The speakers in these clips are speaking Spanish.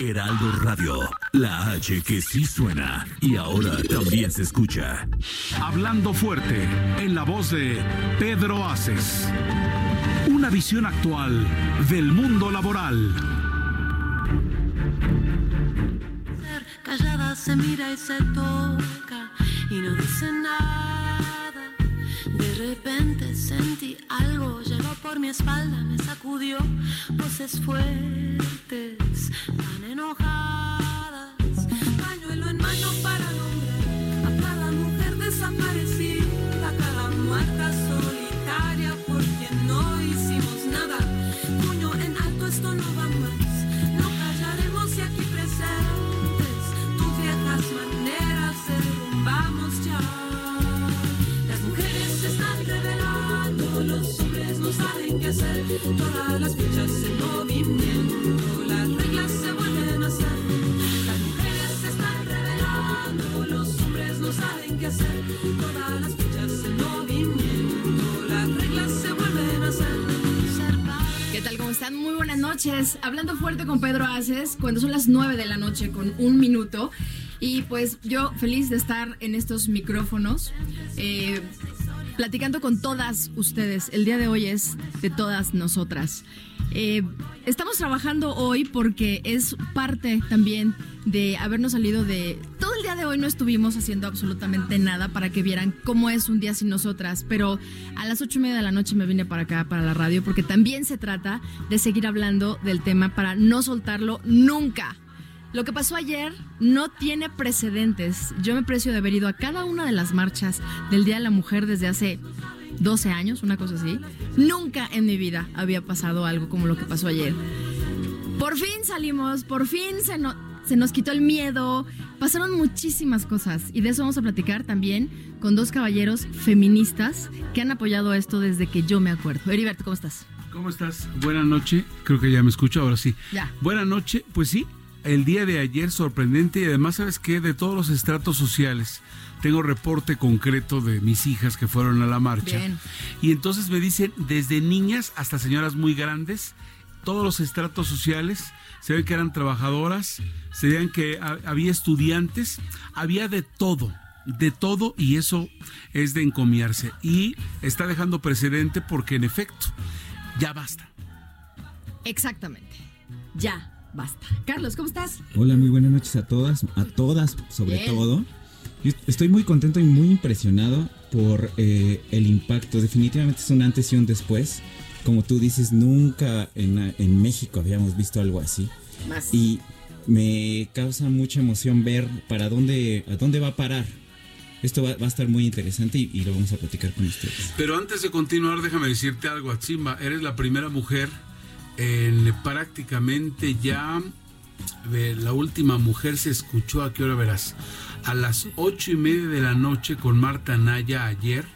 Heraldo Radio, la H que sí suena y ahora también se escucha. Hablando fuerte, en la voz de Pedro Aces. Una visión actual del mundo laboral. Callada se mira y se toca y no dice nada. De repente sentí algo, llegó por mi espalda, me sacudió voces fuertes, tan enojadas. Hacer. Todas las fichas en movimiento, las reglas se vuelven a hacer. Las mujeres se están revelando, los hombres no saben qué hacer. Todas las fichas en movimiento, las reglas se vuelven a hacer. ¿Qué tal? ¿Cómo están? Muy buenas noches. Hablando fuerte con Pedro Aces, cuando son las 9 de la noche con un minuto. Y pues yo feliz de estar en estos micrófonos, eh, platicando con todas ustedes. El día de hoy es de todas nosotras. Eh, estamos trabajando hoy porque es parte también de habernos salido de... Todo el día de hoy no estuvimos haciendo absolutamente nada para que vieran cómo es un día sin nosotras, pero a las ocho y media de la noche me vine para acá, para la radio, porque también se trata de seguir hablando del tema para no soltarlo nunca. Lo que pasó ayer no tiene precedentes. Yo me precio de haber ido a cada una de las marchas del Día de la Mujer desde hace 12 años, una cosa así. Nunca en mi vida había pasado algo como lo que pasó ayer. Por fin salimos, por fin se, no- se nos quitó el miedo, pasaron muchísimas cosas y de eso vamos a platicar también con dos caballeros feministas que han apoyado esto desde que yo me acuerdo. Heriberto, ¿cómo estás? ¿Cómo estás? Buenas noches. Creo que ya me escucho, ahora sí. Ya. Buenas noches. Pues sí, el día de ayer sorprendente y además, ¿sabes qué? De todos los estratos sociales. Tengo reporte concreto de mis hijas que fueron a la marcha. Bien. Y entonces me dicen, desde niñas hasta señoras muy grandes, todos los estratos sociales, se ven que eran trabajadoras, se veían que ha- había estudiantes, había de todo, de todo y eso es de encomiarse. Y está dejando precedente porque en efecto, ya basta. Exactamente. Ya, basta. Carlos, ¿cómo estás? Hola, muy buenas noches a todas, a todas sobre Bien. todo. Yo estoy muy contento y muy impresionado por eh, el impacto. Definitivamente es un antes y un después. Como tú dices, nunca en, en México habíamos visto algo así. Más. Y me causa mucha emoción ver para dónde, a dónde va a parar. Esto va, va a estar muy interesante y, y lo vamos a platicar con ustedes. Pero antes de continuar, déjame decirte algo, Atzimba. Eres la primera mujer en prácticamente ya. La última mujer se escuchó, ¿a qué hora verás? A las ocho y media de la noche con Marta Naya ayer.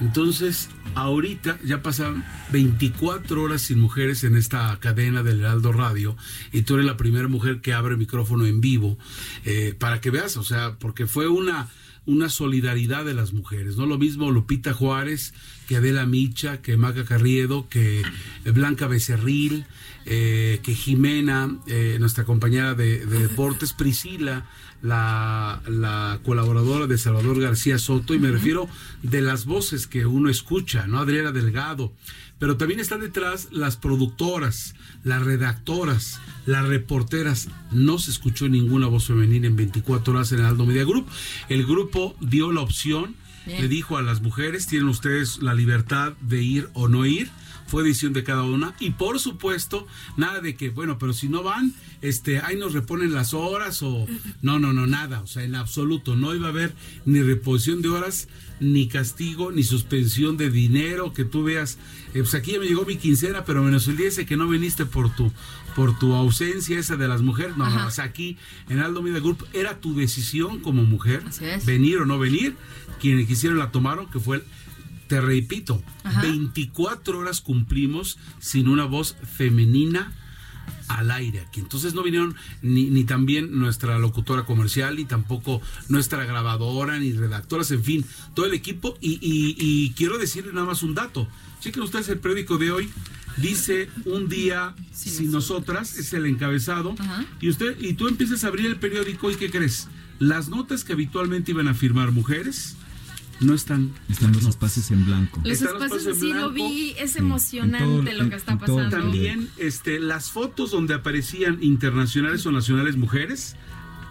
Entonces, ahorita ya pasan 24 horas sin mujeres en esta cadena del Heraldo Radio y tú eres la primera mujer que abre micrófono en vivo eh, para que veas, o sea, porque fue una, una solidaridad de las mujeres, ¿no? Lo mismo Lupita Juárez, que Adela Micha, que Maca Carriedo, que Blanca Becerril, eh, que Jimena, eh, nuestra compañera de, de deportes, Priscila, la, la colaboradora de Salvador García Soto, y me refiero de las voces que uno escucha, ¿no? Adriana Delgado. Pero también están detrás las productoras, las redactoras, las reporteras. No se escuchó ninguna voz femenina en 24 horas en el Aldo Media Group. El grupo dio la opción, Bien. le dijo a las mujeres, tienen ustedes la libertad de ir o no ir. fue decisión de cada una. Y por supuesto, nada de que, bueno, pero si no van, este, ahí nos reponen las horas o... No, no, no, nada. O sea, en absoluto. No iba a haber ni reposición de horas, ni castigo, ni suspensión de dinero, que tú veas, eh, pues aquí ya me llegó mi quincena, pero menos el día ese que no viniste por tu, por tu ausencia esa de las mujeres. No, no, o sea, aquí en Aldo Media Group era tu decisión como mujer, venir o no venir. Quienes quisieron la tomaron, que fue, te repito, 24 horas cumplimos sin una voz femenina al aire aquí. Entonces no vinieron ni, ni también nuestra locutora comercial, ni tampoco nuestra grabadora, ni redactoras, en fin, todo el equipo. Y, y, quiero decirle nada más un dato. Chequen ustedes el periódico de hoy. Dice un día sin, nosotras, es el encabezado. Y usted, y tú empiezas a abrir el periódico y ¿qué crees? Las notas que habitualmente iban a firmar mujeres no están. Están los espacios en blanco. Los espacios, sí lo vi, es emocionante lo que está pasando. También este, las fotos donde aparecían internacionales o nacionales mujeres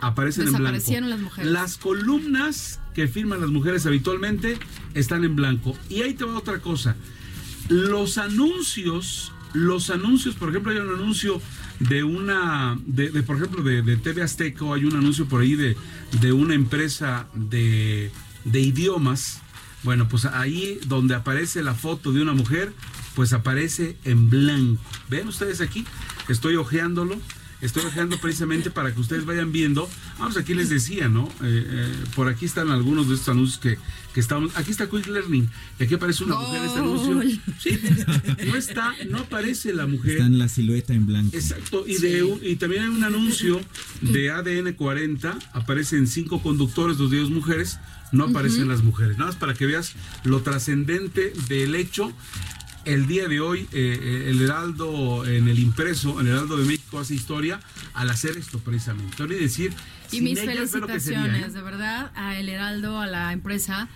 aparecen en blanco. las mujeres. Las columnas que firman las mujeres habitualmente están en blanco. Y ahí te va otra cosa. Los anuncios, los anuncios, por ejemplo, hay un anuncio de una, de, por ejemplo, de, de TV Azteca, hay un anuncio por ahí de, de una empresa de de idiomas, bueno, pues ahí donde aparece la foto de una mujer, pues aparece en blanco. ¿Ven ustedes aquí? Estoy ojeándolo estoy dejando precisamente para que ustedes vayan viendo. Vamos, aquí les decía, ¿no? Eh, eh, por aquí están algunos de estos anuncios que, que estamos. Aquí está Quick Learning. Y aquí aparece una mujer en este anuncio. Sí, no está, no aparece la mujer. Está en la silueta en blanco. Exacto. Y, de, y también hay un anuncio de ADN 40. Aparecen cinco conductores, dos de ellos mujeres. No aparecen las mujeres. Nada más para que veas lo trascendente del hecho el día de hoy eh, eh, el Heraldo en el impreso, el Heraldo de México hace historia al hacer esto precisamente. Quiero decir, y mis felicitaciones, ¿eh? de verdad, a el Heraldo, a la empresa.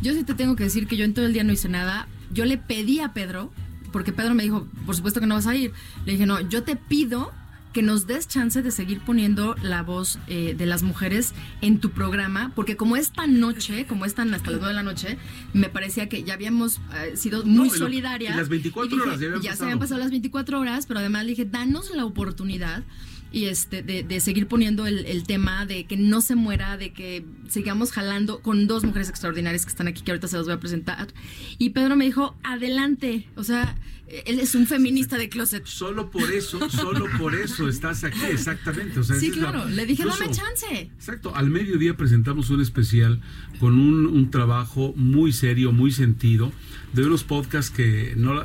Yo sí te tengo que decir que yo en todo el día no hice nada. Yo le pedí a Pedro, porque Pedro me dijo, por supuesto que no vas a ir. Le dije, no, yo te pido que nos des chance de seguir poniendo la voz eh, de las mujeres en tu programa, porque como esta noche, como están hasta las 9 de la noche, me parecía que ya habíamos eh, sido muy solidarias. las 24 horas ya, se habían pasado las 24 horas, pero además dije, danos la oportunidad y este de, seguir poniendo el, tema de que no se muera, de que sigamos jalando con dos mujeres extraordinarias que están aquí, que ahorita se los voy a presentar. Y Pedro me dijo, adelante, o sea, él es un feminista de closet. Solo por eso, solo por eso estás aquí, exactamente. O sea, sí, claro, le dije, dame chance. Exacto, al mediodía presentamos un especial con un, un trabajo muy serio, muy sentido de unos podcasts que, no,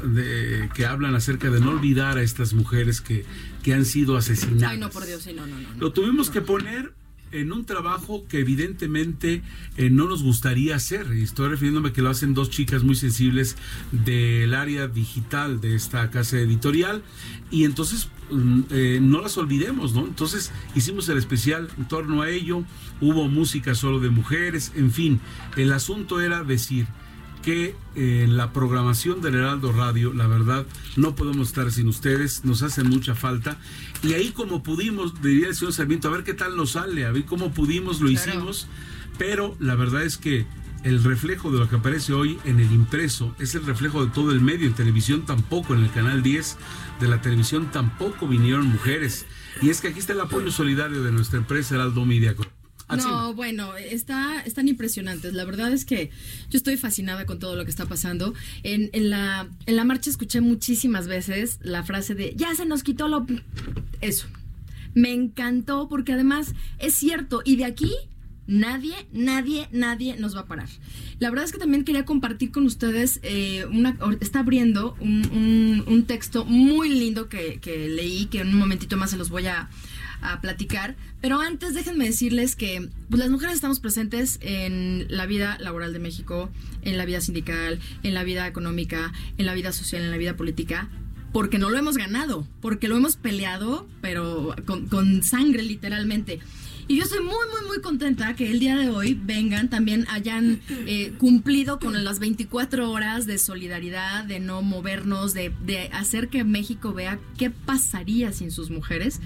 que hablan acerca de no olvidar a estas mujeres que, que han sido asesinadas. Ay, no, por Dios, sí, no, no, no. Lo tuvimos que poner en un trabajo que evidentemente eh, no nos gustaría hacer. Y estoy refiriéndome que lo hacen dos chicas muy sensibles del área digital de esta casa editorial. Y entonces mm, eh, no las olvidemos, ¿no? Entonces hicimos el especial en torno a ello. Hubo música solo de mujeres, en fin. El asunto era decir, que en la programación del Heraldo Radio, la verdad, no podemos estar sin ustedes, nos hacen mucha falta. Y ahí como pudimos, diría el señor Sarmiento, a ver qué tal nos sale, a ver cómo pudimos, lo hicimos, pero la verdad es que el reflejo de lo que aparece hoy en el impreso es el reflejo de todo el medio, en televisión tampoco, en el canal 10 de la televisión tampoco vinieron mujeres. Y es que aquí está el apoyo solidario de nuestra empresa Heraldo Media. No, bueno, está, están impresionantes. La verdad es que yo estoy fascinada con todo lo que está pasando. En, en, la, en la marcha escuché muchísimas veces la frase de, ya se nos quitó lo... Eso. Me encantó porque además es cierto. Y de aquí nadie, nadie, nadie nos va a parar. La verdad es que también quería compartir con ustedes, eh, una, está abriendo un, un, texto muy lindo que, que, leí, que en un momentito más se los voy a, a platicar. Pero antes déjenme decirles que pues, las mujeres estamos presentes en la vida laboral de México, en la vida sindical, en la vida económica, en la vida social, en la vida política, porque no lo hemos ganado, porque lo hemos peleado, pero con, sangre literalmente. Y yo estoy muy, muy, muy contenta que el día de hoy vengan, también hayan eh, cumplido con las 24 horas de solidaridad, de no movernos, de, de hacer que México vea qué pasaría sin sus mujeres.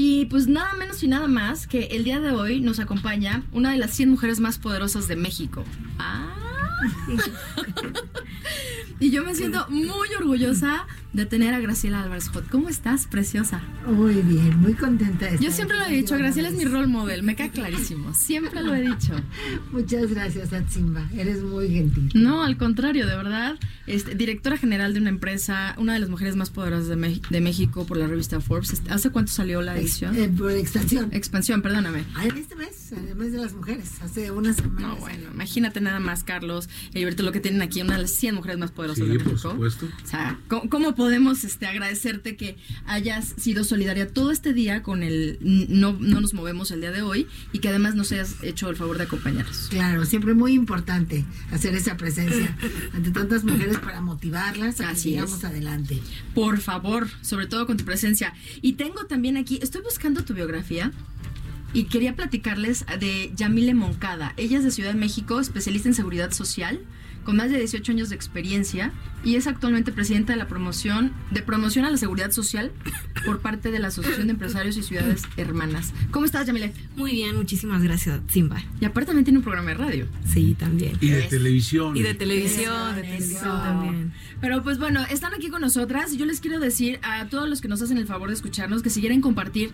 Y pues nada menos y nada más que el día de hoy nos acompaña una de las 100 mujeres más poderosas de México. Ah y yo me siento muy orgullosa de tener a Graciela Álvarez Hot. ¿Cómo estás, preciosa? Muy bien, muy contenta de estar Yo siempre lo he dicho, Graciela es mi role model, me queda clarísimo. Siempre lo he dicho. Muchas gracias, Atsimba. Eres muy gentil. No, al contrario, de verdad. Este, directora general de una empresa, una de las mujeres más poderosas de, de México por la revista Forbes. Este, ¿Hace cuánto salió la edición? Eh, por expansión. Expansión, perdóname. Ah, este mes, el mes de las mujeres, hace unas semanas. No, bueno, imagínate nada más, Carlos, y Heriberto, lo que tienen aquí, una de las 100 mujeres más poderosas sí, de México. por supuesto. O sea, ¿cómo, cómo podemos este, agradecerte que hayas sido solidaria todo este día con el no, no nos movemos el día de hoy y que además nos hayas hecho el favor de acompañarnos? Claro, siempre muy importante hacer esa presencia ante tantas mujeres para motivarlas a Así que sigamos es. adelante. Por favor, sobre todo con tu presencia. Y tengo también aquí, estoy buscando tu biografía. Y quería platicarles de Yamile Moncada. Ella es de Ciudad de México, especialista en seguridad social, con más de 18 años de experiencia y es actualmente presidenta de la promoción de promoción a la seguridad social por parte de la Asociación de Empresarios y Ciudades Hermanas. ¿Cómo estás, Yamile? Muy bien, muchísimas gracias, Simba. Y aparte también tiene un programa de radio. Sí, también. Y de televisión. Y de televisión, de Eso, televisión eso. también. Pero pues bueno, están aquí con nosotras y yo les quiero decir a todos los que nos hacen el favor de escucharnos que si quieren compartir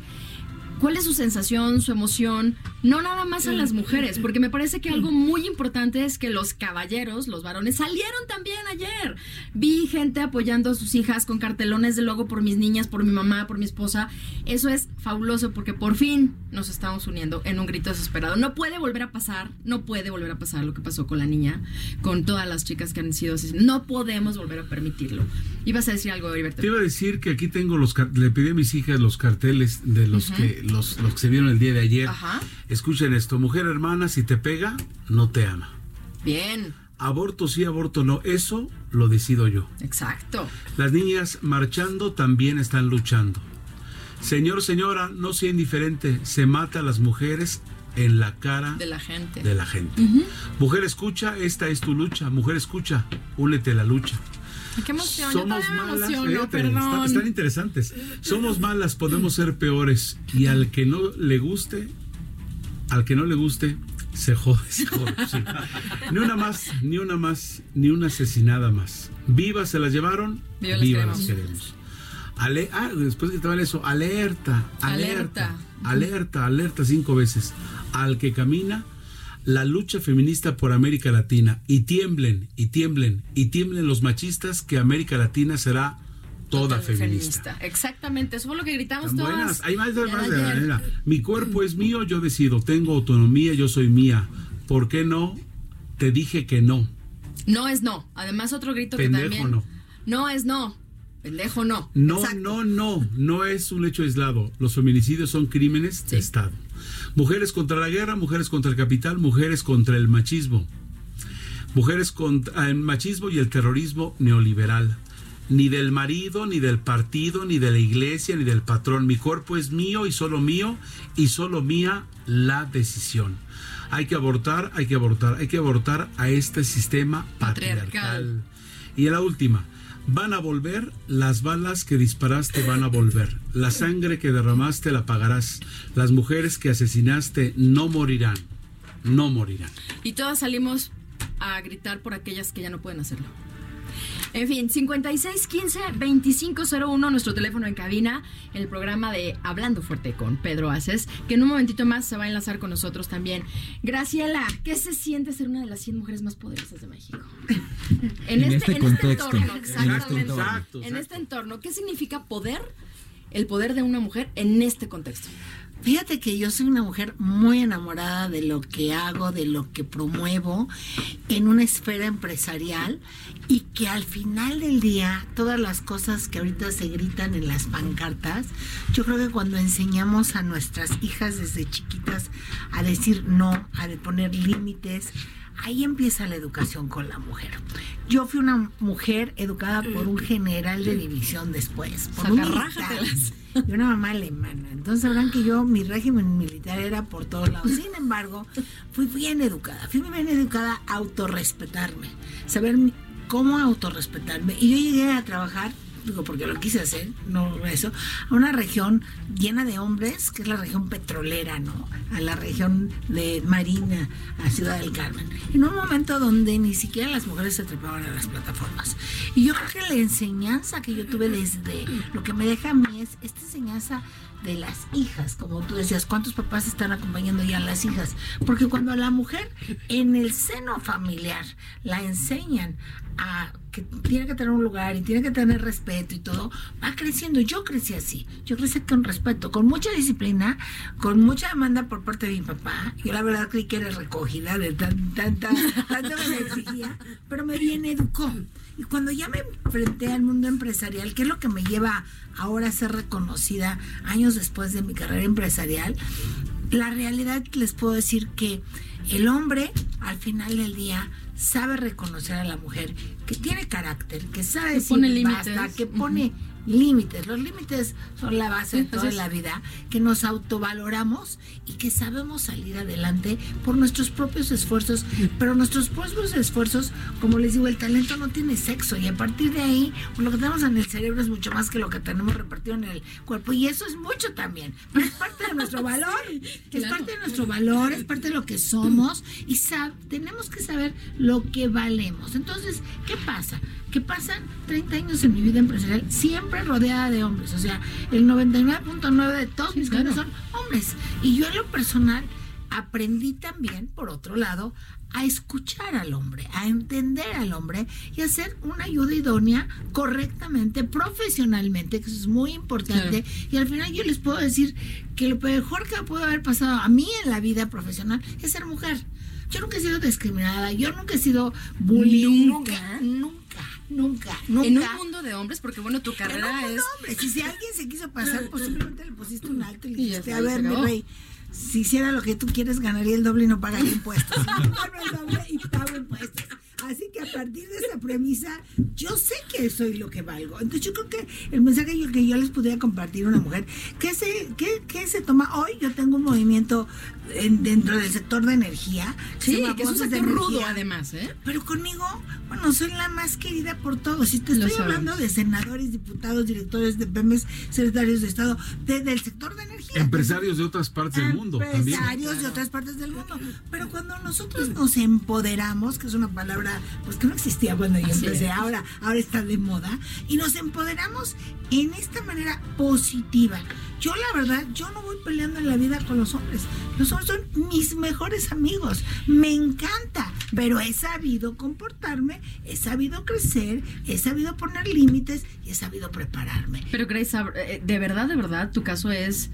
cuál es su sensación, su emoción, no nada más a las mujeres, porque me parece que algo muy importante es que los caballeros, los varones, salieron también ayer. Vi gente apoyando a sus hijas con cartelones de logo por mis niñas, por mi mamá, por mi esposa. Eso es fabuloso porque por fin nos estamos uniendo en un grito desesperado. No puede volver a pasar, no puede volver a pasar lo que pasó con la niña, con todas las chicas que han sido asesinadas. No podemos volver a permitirlo. Ibas a decir algo, Heriberto. Te iba a decir que aquí tengo los le pedí a mis hijas los carteles de los que los, los que se vieron el día de ayer. Ajá. Escuchen esto, mujer hermana, si te pega, no te ama. Bien, Aborto sí, aborto no, eso lo decido yo. exacto. Las niñas marchando también están luchando. Señor, señora, no sea indiferente, se mata a las mujeres en la cara De la gente. de la gente. Mujer escucha, esta es tu lucha. Mujer escucha, únete a la lucha. Qué emoción. Somos malas, emociono, fíjate, perdón. están, están interesantes. Somos malas, podemos ser peores. Y al que no le guste, al que no le guste, se jode, se jode. sí. Ni una más, ni una más, ni una asesinada más. Vivas se las llevaron, Viva vivas las las queremos. queremos. Ale- ah, después que te vale eso, alerta, alerta, Alerta. alerta, alerta cinco veces. Al que camina la lucha feminista por América Latina y tiemblen, y tiemblen, y tiemblen los machistas que América Latina será toda Total feminista. Exactamente, eso fue lo que gritamos Tan todas. buenas. Hay más de más de de ayer. manera. Mi cuerpo es mío, yo decido. Tengo autonomía, yo soy mía. ¿Por qué no? Te dije que no. No es no. Además, otro grito Pendejo que también. no. No es no. Pendejo no. No, Exacto. no, no. No es un hecho aislado. Los feminicidios son crímenes de Estado. Mujeres contra la guerra, mujeres contra el capital, mujeres contra el machismo. Mujeres contra el machismo y el terrorismo neoliberal. Ni del marido, ni del partido, ni de la iglesia, ni del patrón. Mi cuerpo es mío y solo mío y solo mía la decisión. Hay que abortar, hay que abortar, hay que abortar a este sistema Patriarcal. patriarcal. Y la última, van a volver, las balas que disparaste van a volver, la sangre que derramaste la pagarás, las mujeres que asesinaste no morirán, no morirán. Y todas salimos a gritar por aquellas que ya no pueden hacerlo. En fin, 5615-2501, nuestro teléfono en cabina, el programa de Hablando Fuerte con Pedro Aces, que en un momentito más se va a enlazar con nosotros también. Graciela, ¿qué se siente ser una de las 100 mujeres más poderosas de México? En este contexto, entorno, en este exactamente. entorno. Exacto, En exacto. este entorno, ¿qué significa poder? El poder de una mujer en este contexto. Fíjate que yo soy una mujer muy enamorada de lo que hago, de lo que promuevo en una esfera empresarial y que al final del día todas las cosas que ahorita se gritan en las pancartas, yo creo que cuando enseñamos a nuestras hijas desde chiquitas a decir no, a poner límites, ahí empieza la educación con la mujer. Yo fui una mujer educada por un general de división después, por un militar. y una mamá alemana. Entonces sabrán que yo, mi régimen militar era por todos lados. Sin embargo, fui bien educada. Fui bien educada a autorrespetarme. Saber cómo autorrespetarme. Y yo llegué a trabajar porque lo quise hacer, no eso, a una región llena de hombres, que es la región petrolera, ¿no? A la región de Marina, a Ciudad del Carmen. En un momento donde ni siquiera las mujeres se trepaban a las plataformas. Y yo creo que la enseñanza que yo tuve desde lo que me deja a mí es esta enseñanza de las hijas, como tú decías, ¿cuántos papás están acompañando ya a las hijas? Porque cuando a la mujer en el seno familiar la enseñan a que tiene que tener un lugar y tiene que tener respeto y todo, va creciendo. Yo crecí así, yo crecí con respeto, con mucha disciplina, con mucha demanda por parte de mi papá. Yo la verdad creí que era recogida de tan, tanta, tanto que me exigía, pero me bien educó. Y cuando ya me enfrenté al mundo empresarial, que es lo que me lleva ahora a ser reconocida años después de mi carrera empresarial, la realidad les puedo decir que el hombre al final del día sabe reconocer a la mujer que tiene carácter, que sabe Que decir pone límites. basta, que pone límites. Los límites son la base de toda la vida, que nos autovaloramos y que sabemos salir adelante por nuestros propios esfuerzos, pero nuestros propios esfuerzos, como les digo, el talento no tiene sexo y a partir de ahí, pues, lo que tenemos en el cerebro es mucho más que lo que tenemos repartido en el cuerpo y eso es mucho también, pero es parte de nuestro valor, es claro. parte de nuestro valor, es parte de lo que somos y tenemos que saber lo que valemos. Entonces, ¿qué pasa? Que pasan 30 años en mi vida empresarial siempre rodeada de hombres, o sea, el 99.9 de todos mis clientes son hombres y yo en lo personal aprendí también, por otro lado, a escuchar al hombre, a entender al hombre y a hacer una ayuda idónea correctamente, profesionalmente, que eso es muy importante. Y al final yo les puedo decir que lo mejor que pudo haber pasado a mí en la vida profesional es ser mujer. Yo nunca he sido discriminada, yo nunca he sido bullying, Nunca. nunca, nunca, nunca. En un mundo de hombres, porque bueno, tu En un carrera mundo, es... hombre, si, si alguien se quiso pasar, pues simplemente le pusiste un alto y le Y dijiste, a y ver, mi rey, si hiciera lo que tú quieres, ganaría el doble y no pagaría impuestos. No gano el doble y pago impuestos. Así que a partir de esa premisa, yo sé que soy lo que valgo. Entonces yo creo que el mensaje yo- que yo les podría compartir a una mujer, que se, que, que se toma hoy, yo tengo un movimiento en- dentro del sector de energía. Sí, que es un sector rudo además, ¿eh? Pero conmigo, bueno, soy la más querida por todos. Si te Lo estoy hablando de senadores, diputados, directores de PEMES, secretarios de Estado, de- del sector de energía. Empresarios de otras partes del mundo también. Empresarios de otras partes del mundo. Pero cuando nosotros nos empoderamos, que es una palabra pues que no existía cuando yo Así empecé, es. ahora, ahora está de moda, y nos empoderamos en esta manera positiva. Yo la verdad, yo no voy peleando en la vida con los hombres. Los hombres son mis mejores amigos. Me encanta, pero he sabido comportarme, he sabido crecer, he sabido poner límites y he sabido prepararme. Pero Grace, de verdad, de verdad, tu caso es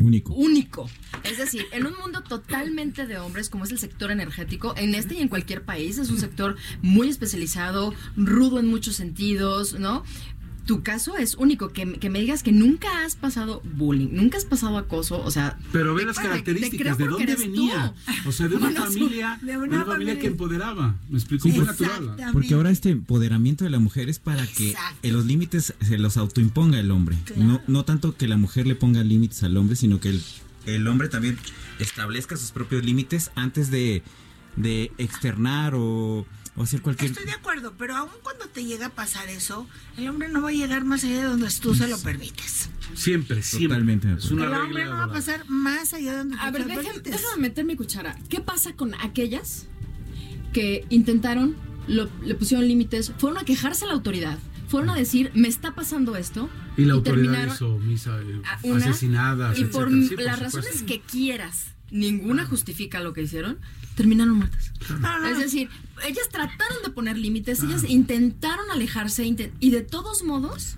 Único. único. Es decir, en un mundo totalmente de hombres, como es el sector energético, en este y en cualquier país, es un sector muy especializado, rudo en muchos sentidos, ¿no? Tu caso es único, que, que me digas que nunca has pasado bullying, nunca has pasado acoso, o sea... Pero ve las características, ¿de dónde venía? tú. O sea, de una Bueno, familia, de una una, familia familia- que empoderaba. Me explico, muy natural. Porque ahora este empoderamiento de la mujer es para que eh, los límites se los autoimponga el hombre. Claro. No, no tanto que la mujer le ponga límites al hombre, sino que el, el hombre también establezca sus propios límites antes de, de externar o, o hacer cualquier... Estoy de acuerdo, pero aun cuando te llega a pasar eso, el hombre no va a llegar más allá de donde tú se lo permites. Siempre, siempre. Totalmente Es una el hombre no va a pasar más allá de donde A tú ver, se lo déjame, permites. déjame meter mi cuchara. ¿Qué pasa con aquellas que intentaron, lo- le pusieron límites, fueron a quejarse a la autoridad, fueron a decir, me está pasando esto? Y la autoridad terminaron hizo misa, eh, una, asesinadas, Y por. Sí, las razones que quieras, ninguna justifica lo que hicieron, terminaron muertas. No, no, Es decir, ellas trataron de poner límites, ellas intentaron alejarse y de todos modos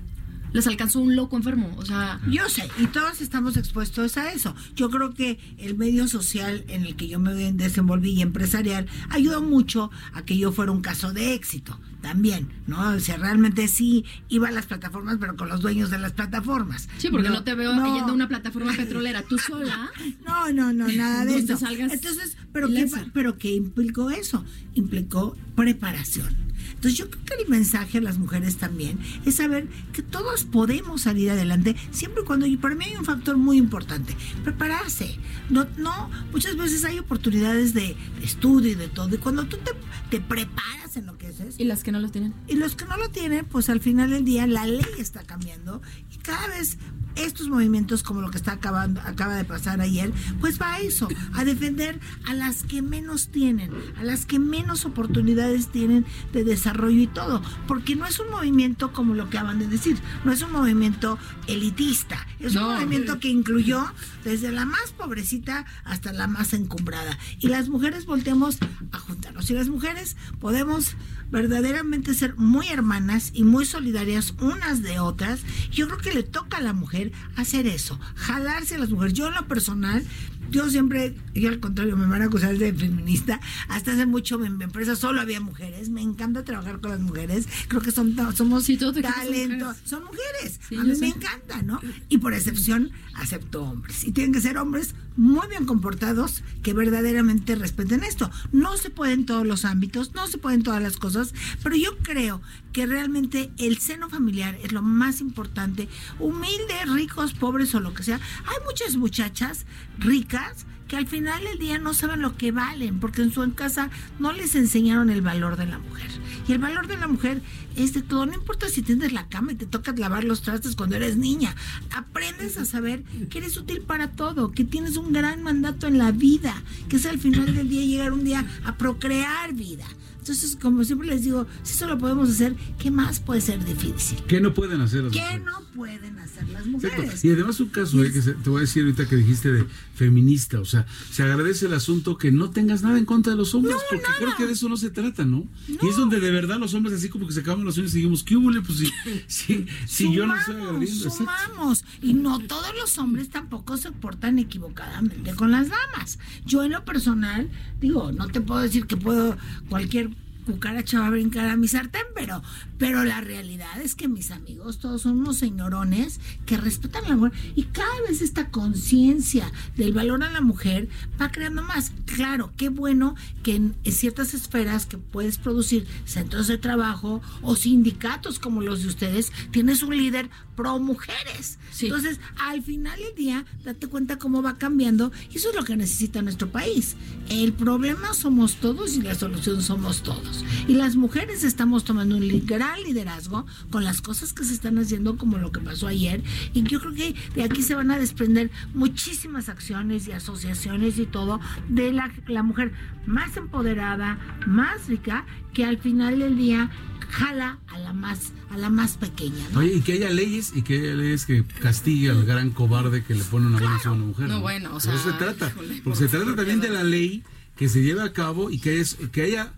les alcanzó un loco enfermo. O sea, Yo sé, y todos estamos expuestos a eso. Yo creo que el medio social en el que yo me desenvolví y empresarial ayudó mucho a que yo fuera un caso de éxito también, ¿no? O sea, realmente sí iba a las plataformas, pero con los dueños de las plataformas. sí, porque no, te veo no. yendo a una plataforma petrolera tú sola. No, no, no, nada de eso. salgas Entonces, ¿pero qué, ¿pero qué implicó eso? Implicó preparación. Entonces yo creo que el mensaje a las mujeres también es saber que todos podemos salir adelante siempre y cuando, y para mí hay un factor muy importante, prepararse. No, no, muchas veces hay oportunidades de, de estudio y de todo, y cuando tú te, te preparas en lo que haces, ¿Y las que no los tienen? y los que no lo tienen, pues al final del día la ley está cambiando y cada vez estos movimientos como lo que está acabando acaba de pasar ayer, pues va a eso, a defender a las que menos tienen, a las que menos oportunidades tienen de desarrollo y todo, porque no es un movimiento como lo que acaban de decir, no es un movimiento elitista, es un movimiento que incluyó desde la más pobrecita hasta la más encumbrada. Y las mujeres volteamos a juntarnos. Y las mujeres podemos verdaderamente ser muy hermanas y muy solidarias unas de otras. Yo creo que le toca a la mujer hacer eso, jalarse a las mujeres. Yo en lo personal, yo siempre, yo al contrario, me van a acusar de feminista. Hasta hace mucho en mi empresa solo había mujeres. Me encanta trabajar con las mujeres. Creo que son, somos Sí, talento. mujeres. Son mujeres. Sí, a mí sé. me encanta, ¿no? Y por excepción, acepto hombres. Y tienen que ser hombres muy bien comportados que verdaderamente respeten esto. No se puede en todos los ámbitos, no se pueden todas las cosas, pero yo creo que realmente el seno familiar es lo más importante. Humilde, ricos, pobres o lo que sea. Hay muchas muchachas ricas que al final del día no saben lo que valen, porque en su casa no les enseñaron el valor de la mujer. Y el valor de la mujer es de todo, no importa si tienes la cama y te toca lavar los trastes cuando eres niña, aprendes a saber que eres útil para todo, que tienes un gran mandato en la vida, que es al final del día llegar un día a procrear vida. Entonces, como siempre les digo, si eso lo podemos hacer, ¿qué más puede ser difícil? ¿Qué no pueden hacer las ¿Qué mujeres? no pueden hacer las Exacto. mujeres? Y además un caso eh, que se- te voy a decir ahorita que dijiste de feminista, o sea, se agradece el asunto que no tengas nada en contra de los hombres, porque creo que de eso no se trata, ¿no? Y es donde de verdad los hombres así como que se acaban las uñas y dijimos, ¿qué hubo? Pues si, si, si yo no estoy Sumamos, agrediendo. exacto. sumamos. Y no todos los hombres tampoco se portan equivocadamente con las damas. Yo en lo personal, digo, no te puedo decir que puedo cualquier cucaracha va a brincar a mi sartén, pero, pero la realidad es que mis amigos todos son unos señorones que respetan la mujer y cada vez esta conciencia del valor a la mujer va creando más. Claro, qué bueno que en, ciertas esferas que puedes producir centros de trabajo o sindicatos como los de ustedes, tienes un líder pro mujeres. Sí. Entonces, al final del día, date cuenta cómo va cambiando y eso es lo que necesita nuestro país. El problema somos todos y la solución somos todos. Y las mujeres estamos tomando un li- gran liderazgo con las cosas que se están haciendo como lo que pasó ayer y yo creo que de aquí se van a desprender muchísimas acciones y asociaciones y todo de la, la mujer más empoderada, más rica, que al final del día jala a la más a la más pequeña. ¿no? Oye, y que haya leyes y que haya leyes que castigue al gran cobarde que le pone una buena a una mujer. No, bueno, o sea, eso se trata. híjole, porque por se trata también de la ley que se lleve a cabo y que, es, que haya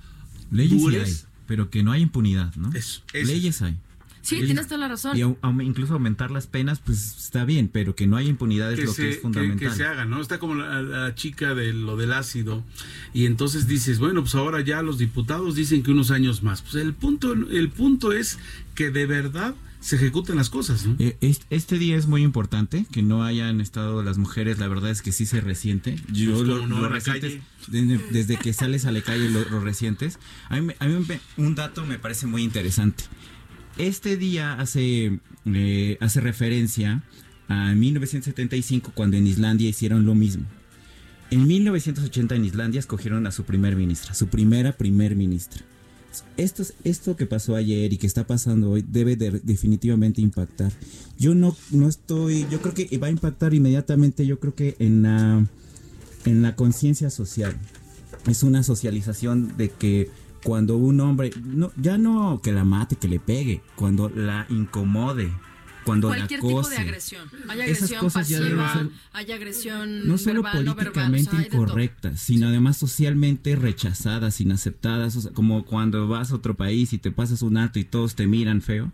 Leyes pero que no hay impunidad, ¿no? Eso, eso Leyes hay. Sí, Leyes- tienes toda la razón. Y incluso aumentar las penas, pues está bien, pero que no haya impunidad es que lo se, que es que- fundamental. que se haga, ¿no? Está como la, la chica de lo del ácido y entonces dices, bueno, pues ahora ya los diputados dicen que unos años más. Pues el punto, el punto es que de verdad se ejecuten las cosas, ¿no? Eh, est- Este día es muy importante que no hayan estado las mujeres, la verdad es que sí se resiente. Yo Pues, lo, no, resientes desde, desde que sales a la calle lo, lo resientes. A mí, a un dato me parece muy interesante. Este día hace, eh, hace referencia a 1975 cuando en Islandia hicieron lo mismo. En 1980 en Islandia escogieron a su primer ministra, su primera primer ministra. Esto, es- esto que pasó ayer y que está pasando hoy debe de- definitivamente impactar. Yo no, no estoy, yo creo que va a impactar inmediatamente, yo creo que en la, en la conciencia social. Es una socialización de que cuando un hombre, no, ya no que la mate, que le pegue, cuando la incomode, cuando Cualquier la tipo de agresión. Hay Esas agresión cosas ya deben pasiva, ser- hay agresión no solo verbal, no verbal. o políticamente sea, todo. incorrectas, sino además socialmente rechazadas, inaceptadas, o sea, como cuando vas a otro país y te pasas un alto y todos te miran feo.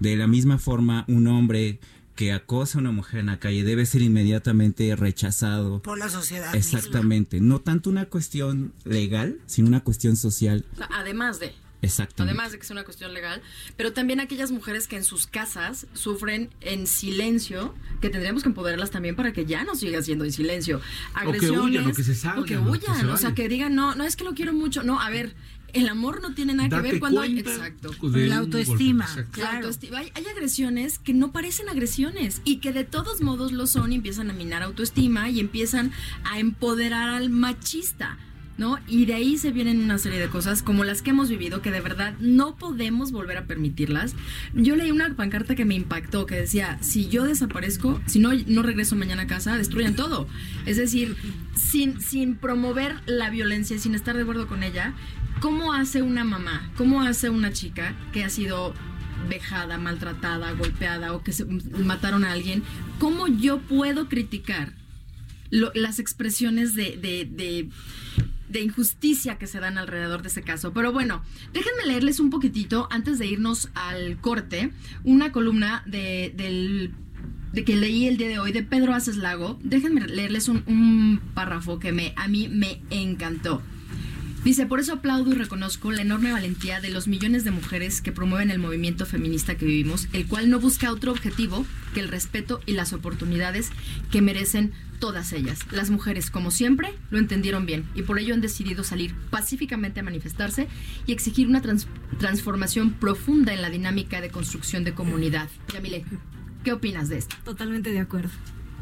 De la misma forma, un hombre que acosa a una mujer en la calle debe ser inmediatamente rechazado. Por la sociedad. misma. Exactamente, no tanto una cuestión legal, sino una cuestión social. O sea, además de. Exactamente. Además de que es una cuestión legal, pero también aquellas mujeres que en sus casas sufren en silencio, que tendríamos que empoderarlas también para que ya no siga siendo en silencio. O que huyan, o que se salgan, o que o que huyan, se o sea, que digan, no, no es que lo quiero mucho, no, a ver, el amor no tiene nada que ver cuando hay... Exacto. La un golpe, autoestima. exacto. La autoestima. Hay, hay agresiones que no parecen agresiones y que de todos modos lo son y empiezan a minar autoestima y empiezan a empoderar al machista. ¿No? Y de ahí se vienen una serie de cosas como las que hemos vivido que de verdad no podemos volver a permitirlas. Yo leí una pancarta que me impactó que decía, si yo desaparezco, si no, no regreso mañana a casa, destruyan todo. Es decir, sin, sin promover la violencia sin estar de acuerdo con ella, ¿cómo hace una mamá? ¿Cómo hace una chica que ha sido vejada, maltratada, golpeada o que se mataron a alguien? ¿Cómo yo puedo criticar las expresiones de, de- de- de injusticia que se dan alrededor de ese caso. Pero bueno, déjenme leerles un poquitito antes de irnos al corte, una columna de, del de que leí el día de hoy de Pedro Aces Lago. Déjenme leerles un, un párrafo que me, a mí me encantó. Dice, por eso aplaudo y reconozco la enorme valentía de los millones de mujeres que promueven el movimiento feminista que vivimos, el cual no busca otro objetivo que el respeto y las oportunidades que merecen todas ellas. Las mujeres, como siempre, lo entendieron bien y por ello han decidido salir pacíficamente a manifestarse y exigir una trans- transformación profunda en la dinámica de construcción de comunidad. Yamile, ¿qué opinas de esto? Totalmente de acuerdo.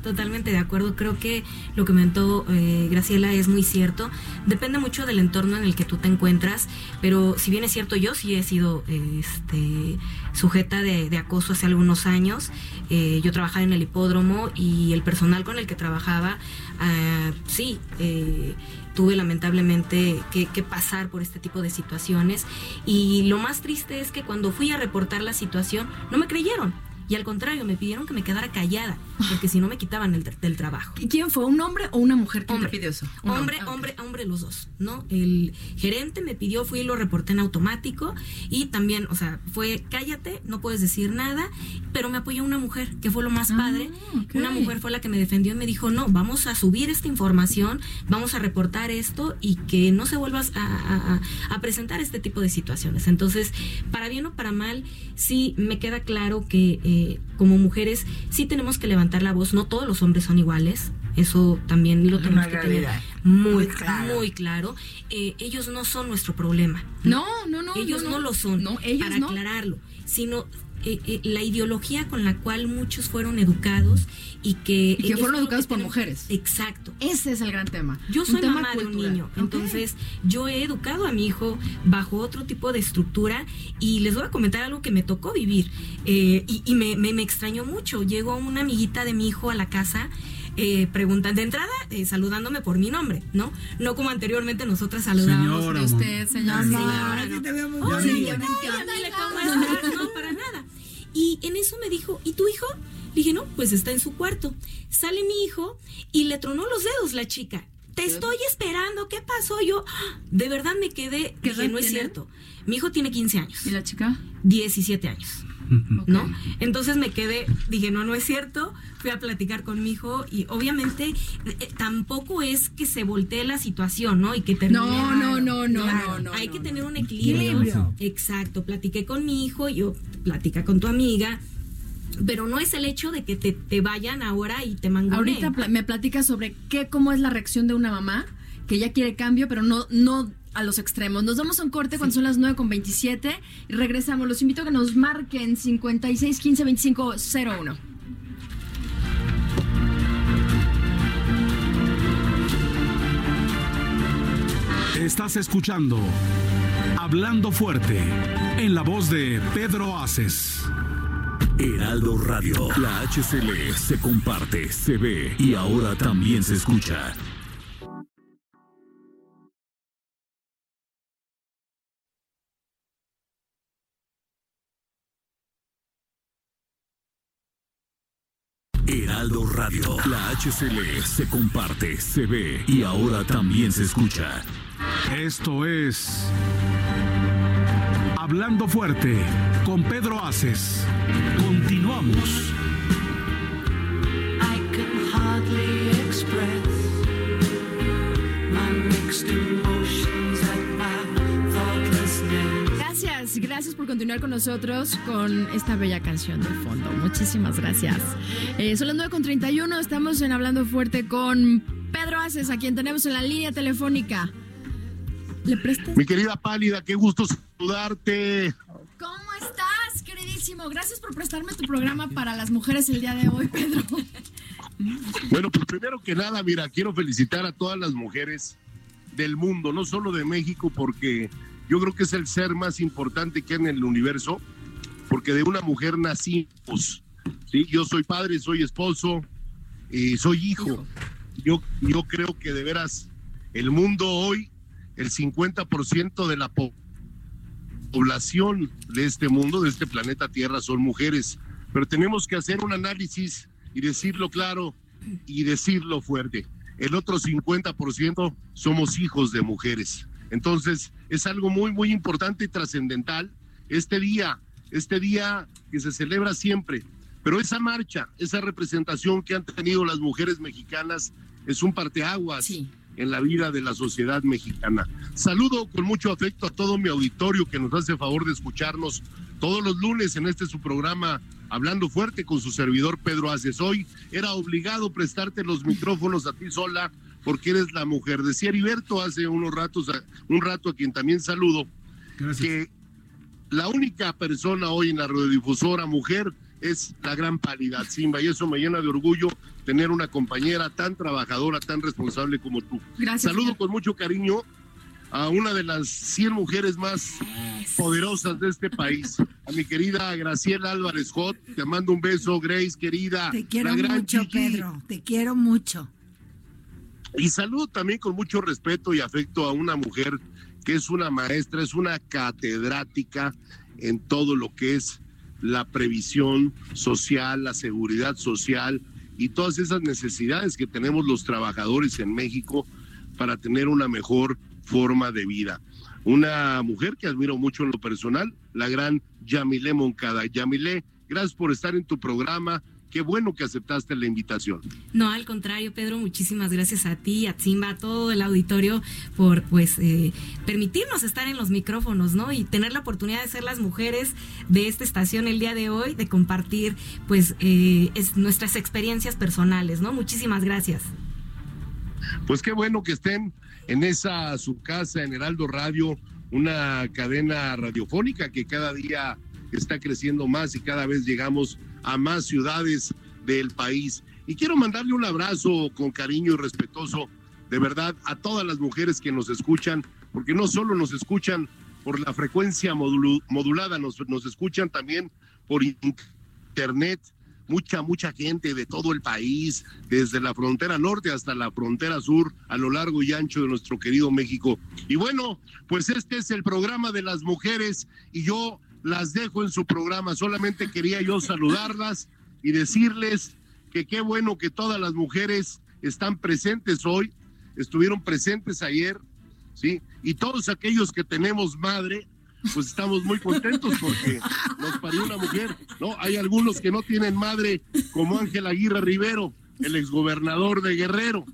Totalmente de acuerdo. Creo que lo que comentó eh, Graciela es muy cierto. Depende mucho del entorno en el que tú te encuentras, pero si bien es cierto, yo sí he sido este, sujeta de, acoso hace algunos años. Eh, yo trabajaba en el hipódromo y el personal con el que trabajaba, ah, sí, eh, tuve lamentablemente que, que pasar por este tipo de situaciones. Y lo más triste es que cuando fui a reportar la situación, no me creyeron. Y al contrario, me pidieron que me quedara callada, porque si no me quitaban el, del trabajo. ¿Y ¿Quién fue? ¿Un hombre o una mujer que Hombre. te pidió eso? Un Hombre, hombre, hombre, los dos, ¿no? El gerente me pidió, fui y lo reporté en automático y también, o sea, fue cállate, no puedes decir nada, pero me apoyó una mujer, que fue lo más Ah, padre. Una mujer fue la que me defendió y me dijo, no, vamos a subir esta información, vamos a reportar esto y que no se vuelvas a, a- a- a presentar este tipo de situaciones. Entonces, para bien o para mal, sí me queda claro que eh, como mujeres sí tenemos que levantar la voz, no todos los hombres son iguales. Eso también lo tenemos que tener muy, Muy claro. muy claro. Eh, ellos no son nuestro problema. No, no, no. ellos no, no, lo son. No, ellos para no. aclararlo, sino eh, eh, la ideología con la cual muchos fueron educados y que Y que fueron que educados por tenemos- mujeres. Exacto. Ese es el gran tema. Yo soy tema mamá de un cultural. niño, Ok. entonces yo he educado a mi hijo bajo otro tipo de estructura y les voy a comentar algo que me tocó vivir eh, y, y me, me- me extrañó mucho. Llegó una amiguita de mi hijo a la casa. Eh, preguntan de entrada, eh, saludándome por mi nombre, ¿no? No como anteriormente nosotras saludábamos Señora, usted, señora. Que no. te veo muy Oh, bonita. señora, ándale, ¿cómo está? No, para nada. Y en eso me dijo, ¿y tu hijo? Le dije, no, pues está en su cuarto. Sale mi hijo y le tronó los dedos la chica. Te estoy esperando, ¿qué pasó? Yo, ¡ah! de verdad me quedé, ¿Qué dije, no es tiene? cierto. Mi hijo tiene 15 años, ¿Y la chica? 17 años. ¿No? Entonces me quedé, dije, no, no es cierto, fui a platicar con mi hijo y obviamente eh, tampoco es que se voltee la situación, ¿no? Y que termine. No, no, no, no, Claro, no, no, Hay no, que tener un equilibrio. Equilibrio. Exacto, platiqué con mi hijo, yo platica con tu amiga, pero no es el hecho de que te, te vayan ahora y te mangoneen. Ahorita me platicas sobre qué, cómo es la reacción de una mamá que ya quiere cambio, pero no, no a los extremos. Nos damos a un corte cuando son las 9 con 27 y regresamos. Los invito a que nos marquen 56 15 25 01. Estás escuchando Hablando Fuerte en la voz de Pedro Aces. Heraldo Radio. La HCL se comparte, se ve y ahora también se escucha. La HCL se comparte, se ve y ahora también se escucha. Esto es Hablando Fuerte con Pedro Aces. Continuamos. My thoughtlessness. por continuar con nosotros con esta bella canción de fondo. Muchísimas gracias. Eh, son las 9.31, estamos en Hablando Fuerte con Pedro Aces, a quien tenemos en la línea telefónica. ¿Le prestas? Mi querida Pálida, qué gusto saludarte. ¿Cómo estás, queridísimo? Gracias por prestarme tu programa para las mujeres el día de hoy, Pedro. Bueno, pues primero que nada, mira, quiero felicitar a todas las mujeres del mundo, no solo de México, porque yo creo que es el ser más importante que hay en el universo, porque de una mujer nacimos. ¿sí? Yo soy padre, soy esposo, y soy hijo. Yo, yo creo que de veras el mundo hoy, el 50% de la po- población de este mundo, de este planeta Tierra, son mujeres. Pero tenemos que hacer un análisis y decirlo claro y decirlo fuerte. El otro 50% somos hijos de mujeres. Entonces, es algo muy, muy importante y trascendental este día, este día que se celebra siempre. Pero esa marcha, esa representación que han tenido las mujeres mexicanas es un parteaguas en la vida de la sociedad mexicana. Saludo con mucho afecto a todo mi auditorio que nos hace favor de escucharnos todos los lunes en este su programa Hablando Fuerte con su servidor Pedro Aces. Hoy era obligado prestarte los micrófonos a ti sola porque eres la mujer. Decía Heriberto hace unos ratos, a- un rato a quien también saludo, que la única persona hoy en la radiodifusora mujer es la gran pálida Simba y eso me llena de orgullo tener una compañera tan trabajadora, tan responsable como tú. Gracias, Saludo señor. con mucho cariño a una de las 100 mujeres más poderosas de este país, a mi querida Graciela Álvarez Hot, te mando un beso, Grace, querida. Te quiero la gran mucho, Gigi. Pedro. Te quiero mucho. Y saludo también con mucho respeto y afecto a una mujer que es una maestra, es una catedrática en todo lo que es la previsión social, la seguridad social y todas esas necesidades que tenemos los trabajadores en México para tener una mejor forma de vida. Una mujer que admiro mucho en lo personal, la gran Yamile Moncada. Yamile, gracias por estar en tu programa. Qué bueno que aceptaste la invitación. No, al contrario, Pedro, muchísimas gracias a ti, a Zimba, a todo el auditorio por pues eh, permitirnos estar en los micrófonos, ¿no? Y tener la oportunidad de ser las mujeres de esta estación el día de hoy, de compartir pues eh, es, nuestras experiencias personales, ¿no? Muchísimas gracias. Pues qué bueno que estén en esa su casa, en Heraldo Radio, una cadena radiofónica que cada día está creciendo más y cada vez llegamos a más ciudades del país. Y quiero mandarle un abrazo con cariño y respetuoso, de verdad, a todas las mujeres que nos escuchan, porque no solo nos escuchan por la frecuencia modulada, nos, nos escuchan también por internet, mucha, mucha gente de todo el país, desde la frontera norte hasta la frontera sur, a lo largo y ancho de nuestro querido México. Y bueno, pues este es el programa de las mujeres y yo las dejo en su programa. Solamente quería yo saludarlas y decirles que qué bueno que todas las mujeres están presentes hoy, estuvieron presentes ayer, ¿sí? Y todos aquellos que tenemos madre, pues estamos muy contentos porque nos parió una mujer, ¿no? Hay algunos que no tienen madre, como Ángel Aguirre Rivero, el exgobernador de Guerrero,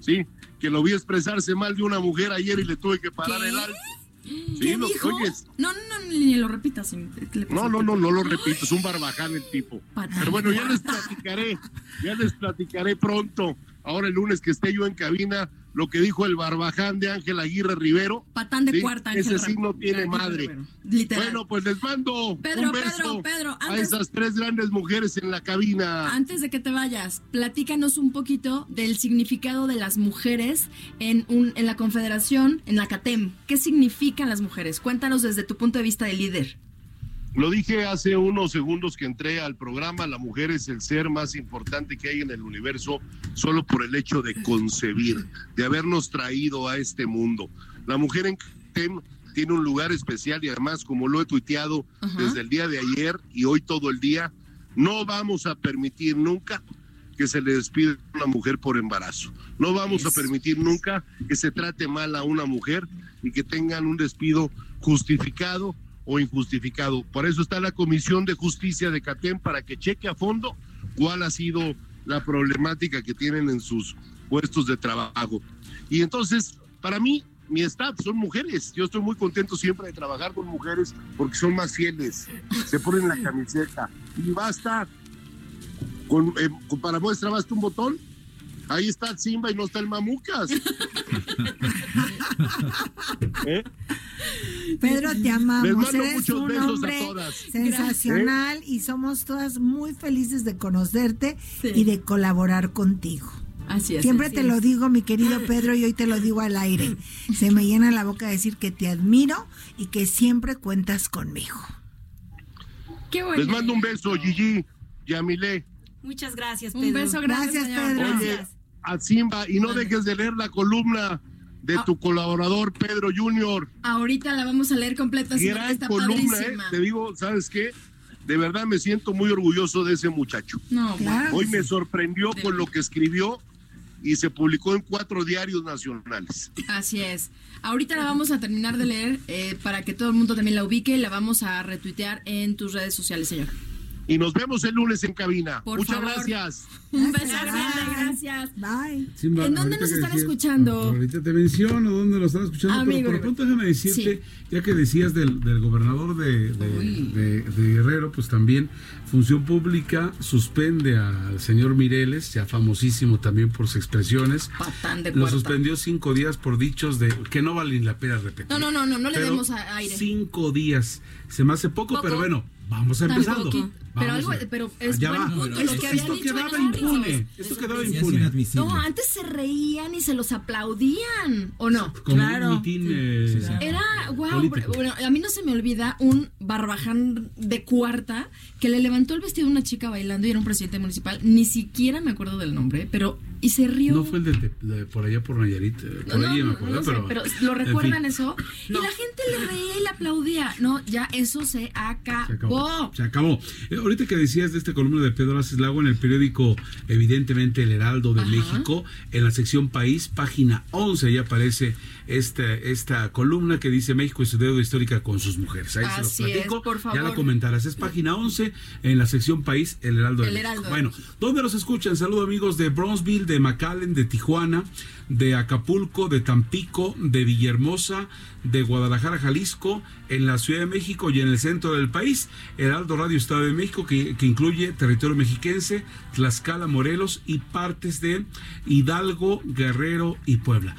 ¿sí? Que lo vi expresarse mal de una mujer ayer y le tuve que parar ¿Qué? el alto. Sí, ¿Qué lo- dijo? oyes, No, no, no, ni lo repitas. no, no, no, no lo repito, es un barbaján el tipo. Patán. Pero bueno, ya les platicaré, ya les platicaré pronto, ahora el lunes que esté yo en cabina, lo que dijo el barbaján de Ángel Aguirre Rivero. Patán de Sí, cuarta, Ese Ángel sí no Ra- tiene madre. Literal. Bueno, pues les mando Pedro, un beso Pedro, Pedro, a antes- esas tres grandes mujeres en la cabina. Antes de que te vayas, platícanos un poquito del significado de las mujeres en, un, en la Confederación, en la CATEM. ¿Qué significan las mujeres? Cuéntanos desde tu punto de vista de líder. Lo dije hace unos segundos que entré al programa, la mujer es el ser más importante que hay en el universo solo por el hecho de concebir, de habernos traído a este mundo. La mujer en tiene un lugar especial y además, como lo he tuiteado desde el día de ayer y hoy todo el día, no vamos a permitir nunca que se le despide a una mujer por embarazo. No vamos a permitir nunca que se trate mal a una mujer y que tengan un despido justificado o injustificado. Por eso está la Comisión de Justicia de CATEM para que cheque a fondo cuál ha sido la problemática que tienen en sus puestos de trabajo. Y entonces, para mí, mi staff son mujeres. Yo estoy muy contento siempre de trabajar con mujeres porque son más fieles, se ponen la camiseta. Y basta, con, eh, con- para muestra basta un botón. Ahí está el Simba y no está el Mamucas. ¿Eh? Pedro, te amamos. Les mando Eres muchos un besos a hombre todas. sensacional y somos todas muy felices de conocerte y de colaborar contigo. Así es. Siempre así te es. lo digo, mi querido Pedro, y hoy te lo digo al aire. Se me llena la boca decir que te admiro y que siempre cuentas conmigo. Qué bueno. Les mando un beso, Gigi, Yamile, Muchas gracias, Un Pedro. beso grande, Gracias, señor. Pedro. Oye, a Simba, y no dejes de leer la columna de Ah. tu colaborador Pedro Junior. Ahorita la vamos a leer completa, Gran está columna, ¿eh? Te digo, ¿sabes qué? De verdad me siento muy orgulloso de ese muchacho. No, Claro. Hoy me sorprendió con lo que escribió y se publicó en cuatro diarios nacionales. Así es. Ahorita la vamos a terminar de leer eh, para que todo el mundo también la ubique y la vamos a retuitear en tus redes sociales, señor. Y nos vemos el lunes en cabina. Por Muchas favor. gracias. Un beso Gracias. grande, gracias. Bye. ¿En dónde nos están decías- escuchando? Ahorita te menciono dónde lo están escuchando, Amigo, pero por lo pronto déjame decirte, ya que decías del, del gobernador de, de- Uy. de- de Guerrero, pues también Función Pública suspende al señor Mireles, ya famosísimo también por sus expresiones. Patán de Lo suspendió cinco días por dichos de que no vale ni la pena repetir. No, no, no, no, no le demos a- aire. Cinco días. Se me hace poco, Poco. pero bueno, vamos empezando. Tampoco. Pero Vamos algo, pero es Allá buen punto Es lo que Esto dicho quedaba impune. Esto quedaba impune. No, antes se reían y se los aplaudían, ¿o no? Como Claro. un mitin, eh, Era, wow, Político. bueno, a mí no se me olvida un barbaján de cuarta que le levantó el vestido a una chica bailando y era un presidente municipal, ni siquiera me acuerdo del nombre, pero y se rió. No fue el de, de por allá por Nayarit, eh, por No, ahí no, me acuerdo, no sé, pero, pero lo en recuerdan fin, eso y la gente le reía y le aplaudía. No, ya eso se acabó. Se acabó. Se acabó. Eh, ahorita que decías de esta columna de Pedro Lago en el periódico, evidentemente El Heraldo de Ajá. México, en la sección País, página 11, ya aparece esta, esta columna que dice México y su deuda histórica con sus mujeres. Ahí Así se los platico. es, por Ya la favor. comentarás. Es página 11 en la sección País, El Heraldo de El. Heraldo de Bueno. ¿dónde los escuchan? Saludo amigos de Bronzeville, de McAllen, de Tijuana, de Acapulco, de Tampico, de Villahermosa, de Guadalajara, Jalisco, en la Ciudad de México y en el centro del país. Heraldo Radio Estado de México, que, que incluye territorio mexiquense, Tlaxcala, Morelos y partes de Hidalgo, Guerrero y Puebla.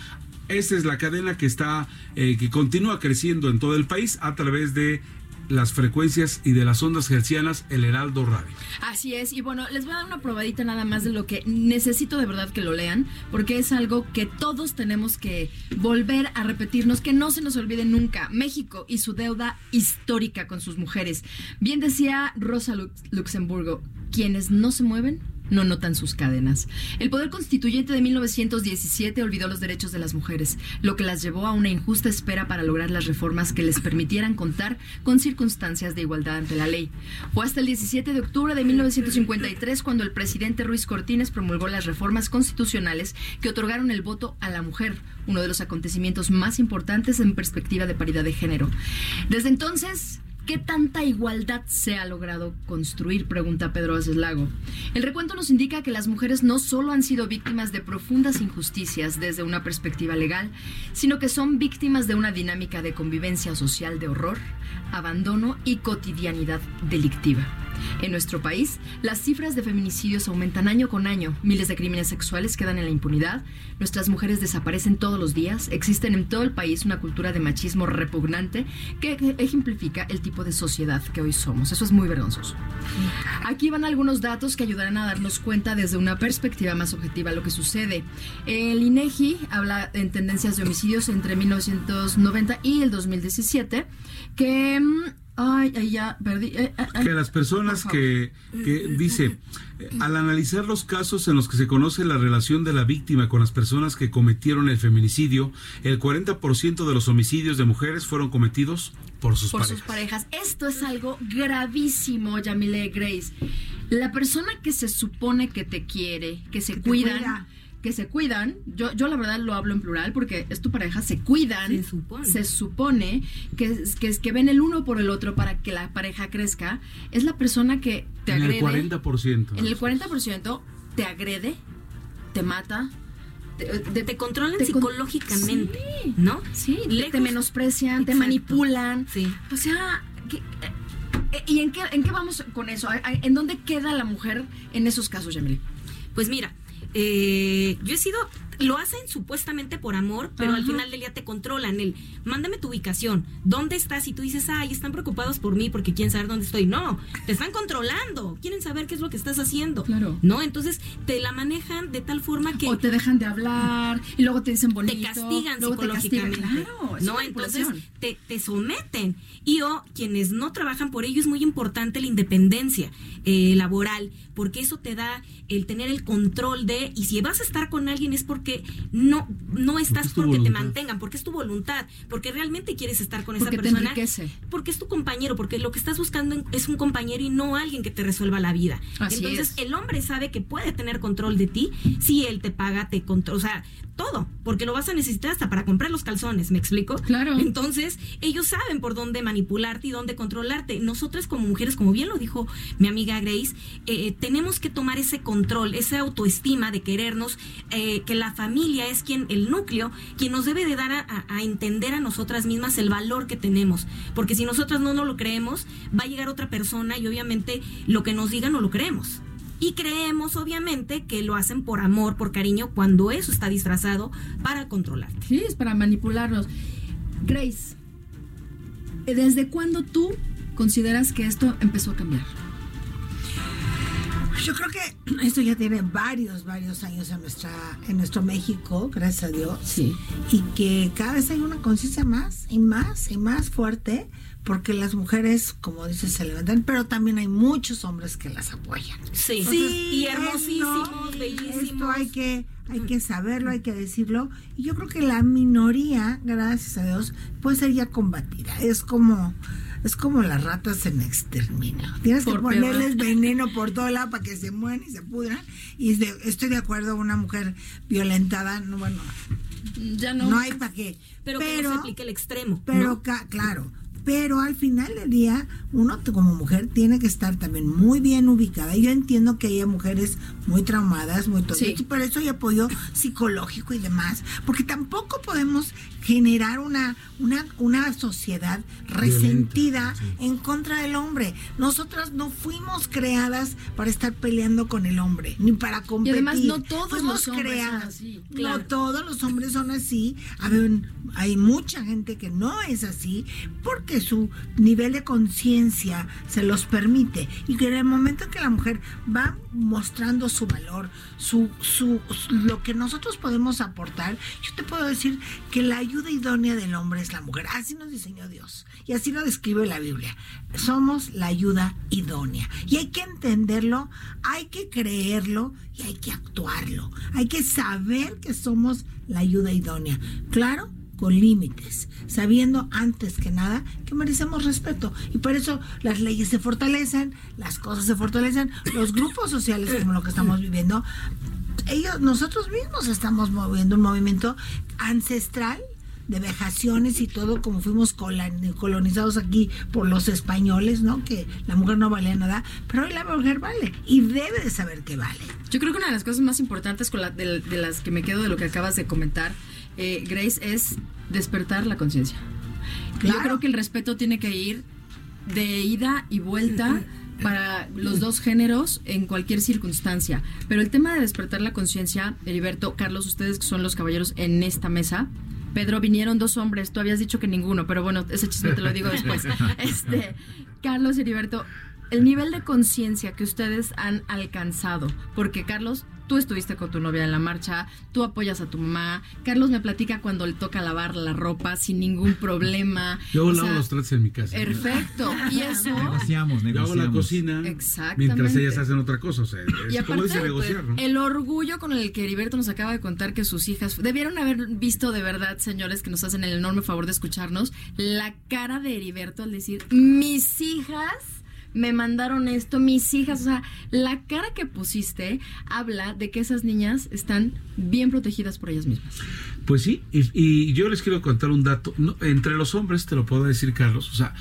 Esta es la cadena que está, eh, que continúa creciendo en todo el país a través de las frecuencias y de las ondas hercianas, el Heraldo Radio. Así es, y bueno, les voy a dar una probadita nada más de lo que necesito de verdad que lo lean, porque es algo que todos tenemos que volver a repetirnos, que no se nos olvide nunca. México y su deuda histórica con sus mujeres. Bien decía Rosa Lux- Luxemburgo, quienes no se mueven no notan sus cadenas. El poder constituyente de 1917 olvidó los derechos de las mujeres, lo que las llevó a una injusta espera para lograr las reformas que les permitieran contar con circunstancias de igualdad ante la ley. Fue hasta el 17 de octubre de 1953 cuando el presidente Ruiz Cortines promulgó las reformas constitucionales que otorgaron el voto a la mujer, uno de los acontecimientos más importantes en perspectiva de paridad de género. Desde entonces, ¿Qué tanta igualdad se ha logrado construir? Pregunta Pedro Aces Lago. El recuento nos indica que las mujeres no solo han sido víctimas de profundas injusticias desde una perspectiva legal, sino que son víctimas de una dinámica de convivencia social de horror, abandono y cotidianidad delictiva. En nuestro país, las cifras de feminicidios aumentan año con año, miles de crímenes sexuales quedan en la impunidad, nuestras mujeres desaparecen todos los días, existen en todo el país una cultura de machismo repugnante que ejemplifica el tipo de sociedad que hoy somos. Eso es muy vergonzoso. Aquí van algunos datos que ayudarán a darnos cuenta desde una perspectiva más objetiva lo que sucede. El INEGI habla en tendencias de homicidios entre 1990 y el 2017 que mm, Ay, ay, ya, perdí. eh, eh, eh. que las personas que, que dice, al analizar los casos en los que se conoce la relación de la víctima con las personas que cometieron el feminicidio, el 40% de los homicidios de mujeres fueron cometidos por sus por parejas. sus parejas. Esto es algo gravísimo, Yamile Grace. La persona que se supone que te quiere, que se Que te cuidan, cuida. Que se cuidan, yo, yo la verdad lo hablo en plural porque es tu pareja, se cuidan, Se supone. se supone que, es- que, es- que ven el uno por el otro para que la pareja crezca, es la persona que te en agrede. el 40%. En el 40% te agrede, te mata, te, de- te controlan te con- psicológicamente, Sí. ¿no? Sí, te- te Lejos- menosprecian, te manipulan. Sí. O sea, ¿qué- eh, ¿y en qué, en qué vamos con eso? ¿A- a- ¿En dónde queda la mujer en esos casos, Yamile? Pues mira, eh, yo he sido, lo hacen supuestamente por amor, pero al final del día te controlan. El, mándame tu ubicación, ¿dónde estás? Y tú dices, ay, están preocupados por mí porque quieren saber dónde estoy. No, te están controlando, quieren saber qué es lo que estás haciendo. Claro. ¿No? Entonces te la manejan de tal forma que O te dejan de hablar y luego te dicen bonito. te castigan luego te castigan. psicológicamente. Claro, no, entonces te, te someten. Y o quienes no trabajan por ello es muy importante la independencia eh, laboral, porque eso te da el tener el control de, y si vas a estar con alguien es porque no, no estás porque te mantengan, porque es tu voluntad, porque realmente quieres estar con Porque esa persona. Porque es tu compañero, porque lo que estás buscando es un compañero y no alguien que te resuelva la vida. Así Entonces, es. el hombre sabe que puede tener control de ti si él te paga, te controla, o sea, todo, porque lo vas a necesitar hasta para comprar los calzones, ¿me explico? Claro. Entonces, ellos saben por dónde manipularte y dónde controlarte. Nosotras como mujeres, como bien lo dijo mi amiga Grace, eh, tenemos que tomar ese control, esa autoestima de querernos, eh, que la familia es quien, el núcleo, quien nos debe de dar a, a- a entender a nosotras mismas el valor que tenemos. Porque si nosotras no nos lo creemos, va a llegar otra persona y obviamente lo que nos digan no lo creemos. Y creemos, obviamente, que lo hacen por amor, por cariño, cuando eso está disfrazado para controlarte. Sí, es para manipularnos. Grace, ¿desde cuándo tú consideras que esto empezó a cambiar? Yo creo que esto ya tiene varios, varios años en nuestra, en nuestro México, gracias a Dios. Sí. Y que cada vez hay una conciencia más y más y más fuerte, porque las mujeres, como dices, se levantan, pero también hay muchos hombres que las apoyan. Sí, Entonces, y hermosísimos, esto- bellísimos. Esto hay que, hay que saberlo, hay que decirlo. Y yo creo que la minoría, gracias a Dios, puede ser ya combatida. Es como, es como las ratas en exterminio. Tienes que ponerles peor. veneno por todo lado para que se mueran y se pudran. Y de- estoy de acuerdo, una mujer violentada, no, bueno, Ya no, hay para qué. Pero, que no se aplique el extremo. Pero, ¿no? ca- claro, pero al final del día, uno como mujer tiene que estar también muy bien ubicada. Yo entiendo que hay mujeres muy traumadas, muy Sí. y por eso hay apoyo psicológico y demás, porque tampoco podemos generar una, una, una sociedad resentida en contra del hombre. Nosotras no fuimos creadas para estar peleando con el hombre, ni para competir. además no todos Fuimos los hombres son así, No todos los hombres son así. A ver, hay mucha gente que no es así porque su nivel de conciencia se los permite. Y que en el momento en que la mujer va mostrando su valor, su, su, su- lo que nosotros podemos aportar, yo te puedo decir que la ayuda idónea del hombre es la mujer. Así nos diseñó Dios. Y así lo describe la Biblia. Somos la ayuda idónea. Y hay que entenderlo, hay que creerlo y hay que actuarlo. Hay que saber que somos la ayuda idónea. Claro, con límites, sabiendo antes que nada que merecemos respeto. Y por eso las leyes se fortalecen, las cosas se fortalecen, los grupos sociales como lo que estamos viviendo, ellos, nosotros mismos estamos moviendo un movimiento ancestral de vejaciones y todo como fuimos colon- colonizados aquí por los españoles, ¿no? Que la mujer no valía nada, pero hoy la mujer vale y debe de saber que vale. Yo creo que una de las cosas más importantes con la- de, de las que me quedo de lo que acabas de comentar, eh, Grace, es despertar la conciencia. Claro. Yo creo que el respeto tiene que ir de ida y vuelta para los dos géneros en cualquier circunstancia. Pero el tema de despertar la conciencia, Heriberto, Carlos, ustedes que son los caballeros en esta mesa, Pedro, vinieron dos hombres, tú habías dicho que ninguno, pero bueno, ese chisme te lo digo después. Este, Carlos Heriberto, el nivel de conciencia que ustedes han alcanzado, porque Carlos, tú estuviste con tu novia en la marcha, tú apoyas a tu mamá, Carlos me platica cuando le toca lavar la ropa sin ningún problema. Yo O lavo sea, los tratos en mi casa. Perfecto. Y eso. Negociamos, Yo hago negociamos. la cocina Exactamente. mientras ellas hacen otra cosa. O sea, Y es como aparte, dice negociar, ¿no? el orgullo con el que Heriberto nos acaba de contar que sus hijas debieron haber visto de verdad, señores, que nos hacen el enorme favor de escucharnos, la cara de Heriberto al decir, mis hijas me mandaron esto, mis hijas, o sea, la cara que pusiste habla de que esas niñas están bien protegidas por ellas mismas. Pues sí, y, y yo les quiero contar un dato. No, entre los hombres, te lo puedo decir, Carlos. O sea,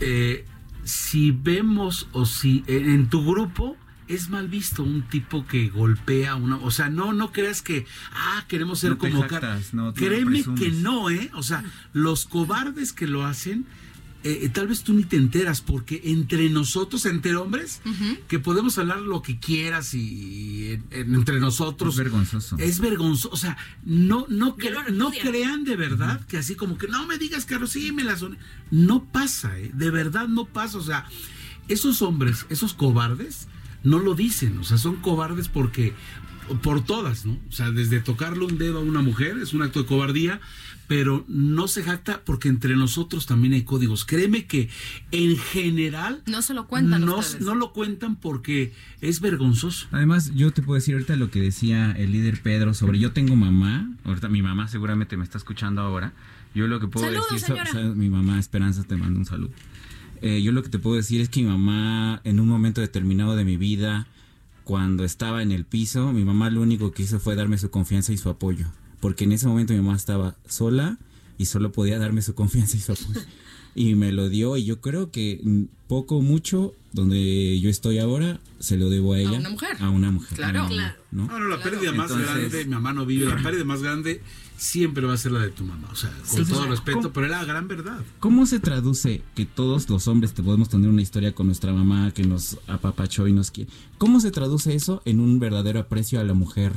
eh, si vemos o si en, en tu grupo es mal visto un tipo que golpea a una, o sea, no no creas que ah, queremos ser No como jactas, no, no Créeme que no, eh, o sea, los cobardes que lo hacen eh, eh, tal vez tú ni te enteras porque entre nosotros, entre hombres, que podemos hablar lo que quieras y, entre nosotros Es vergonzoso. es vergonzoso, o sea, no no cre- no crean de verdad que así como que no me digas Carlos, sí me la son. No pasa, ¿eh? de verdad no pasa, o sea, esos hombres, esos cobardes no lo dicen, o sea, son cobardes porque por todas, ¿no? O sea, desde tocarle un dedo a una mujer es un acto de cobardía, pero no se jacta porque entre nosotros también hay códigos. Créeme que en general No se lo cuentan no, ustedes. no lo cuentan porque es vergonzoso. Además, yo te puedo decir ahorita lo que decía el líder Pedro sobre yo tengo mamá, ahorita mi mamá seguramente me está escuchando ahora. Yo lo que puedo Saludos, decir, señora. so- so- mi mamá Esperanza te mando un saludo. Eh, yo lo que te puedo decir es que mi mamá en un momento determinado de mi vida, cuando estaba en el piso, mi mamá lo único que hizo fue darme su confianza y su apoyo, porque en ese momento mi mamá estaba sola y solo podía darme su confianza y su apoyo. Y me lo dio y yo creo que poco o mucho donde yo estoy ahora se lo debo a ella. una mujer. A una mujer. Claro. a una Claro. ¿no? No, la pérdida más Entonces- grande, mi mamá no vive, la pérdida más grande siempre va a ser la de tu mamá. O sea, con Sí, todo sí. respeto, ¿Cómo? pero es la gran verdad. ¿Cómo se traduce que todos los hombres te podemos tener una historia con nuestra mamá que nos apapachó y nos quiere? ¿Cómo se traduce eso en un verdadero aprecio a la mujer,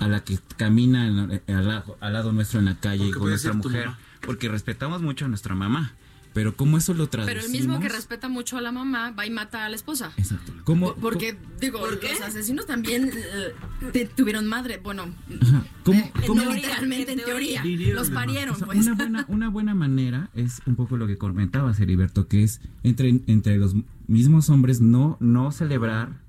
a la que camina en la- al, lado- al lado nuestro en la calle con nuestra mujer? Porque respetamos mucho a nuestra mamá, pero ¿cómo eso lo traducimos? Pero el mismo que respeta mucho a la mamá va y mata a la esposa. Exacto. ¿Cómo, Porque, digo, los asesinos también eh, te- tuvieron madre. Bueno. ¿Cómo- eh, cómo- no literalmente en teoría. Los parieron, O sea, pues. una, buena, una buena manera es un poco lo que comentaba Heriberto, que es entre, entre los mismos hombres no, no celebrar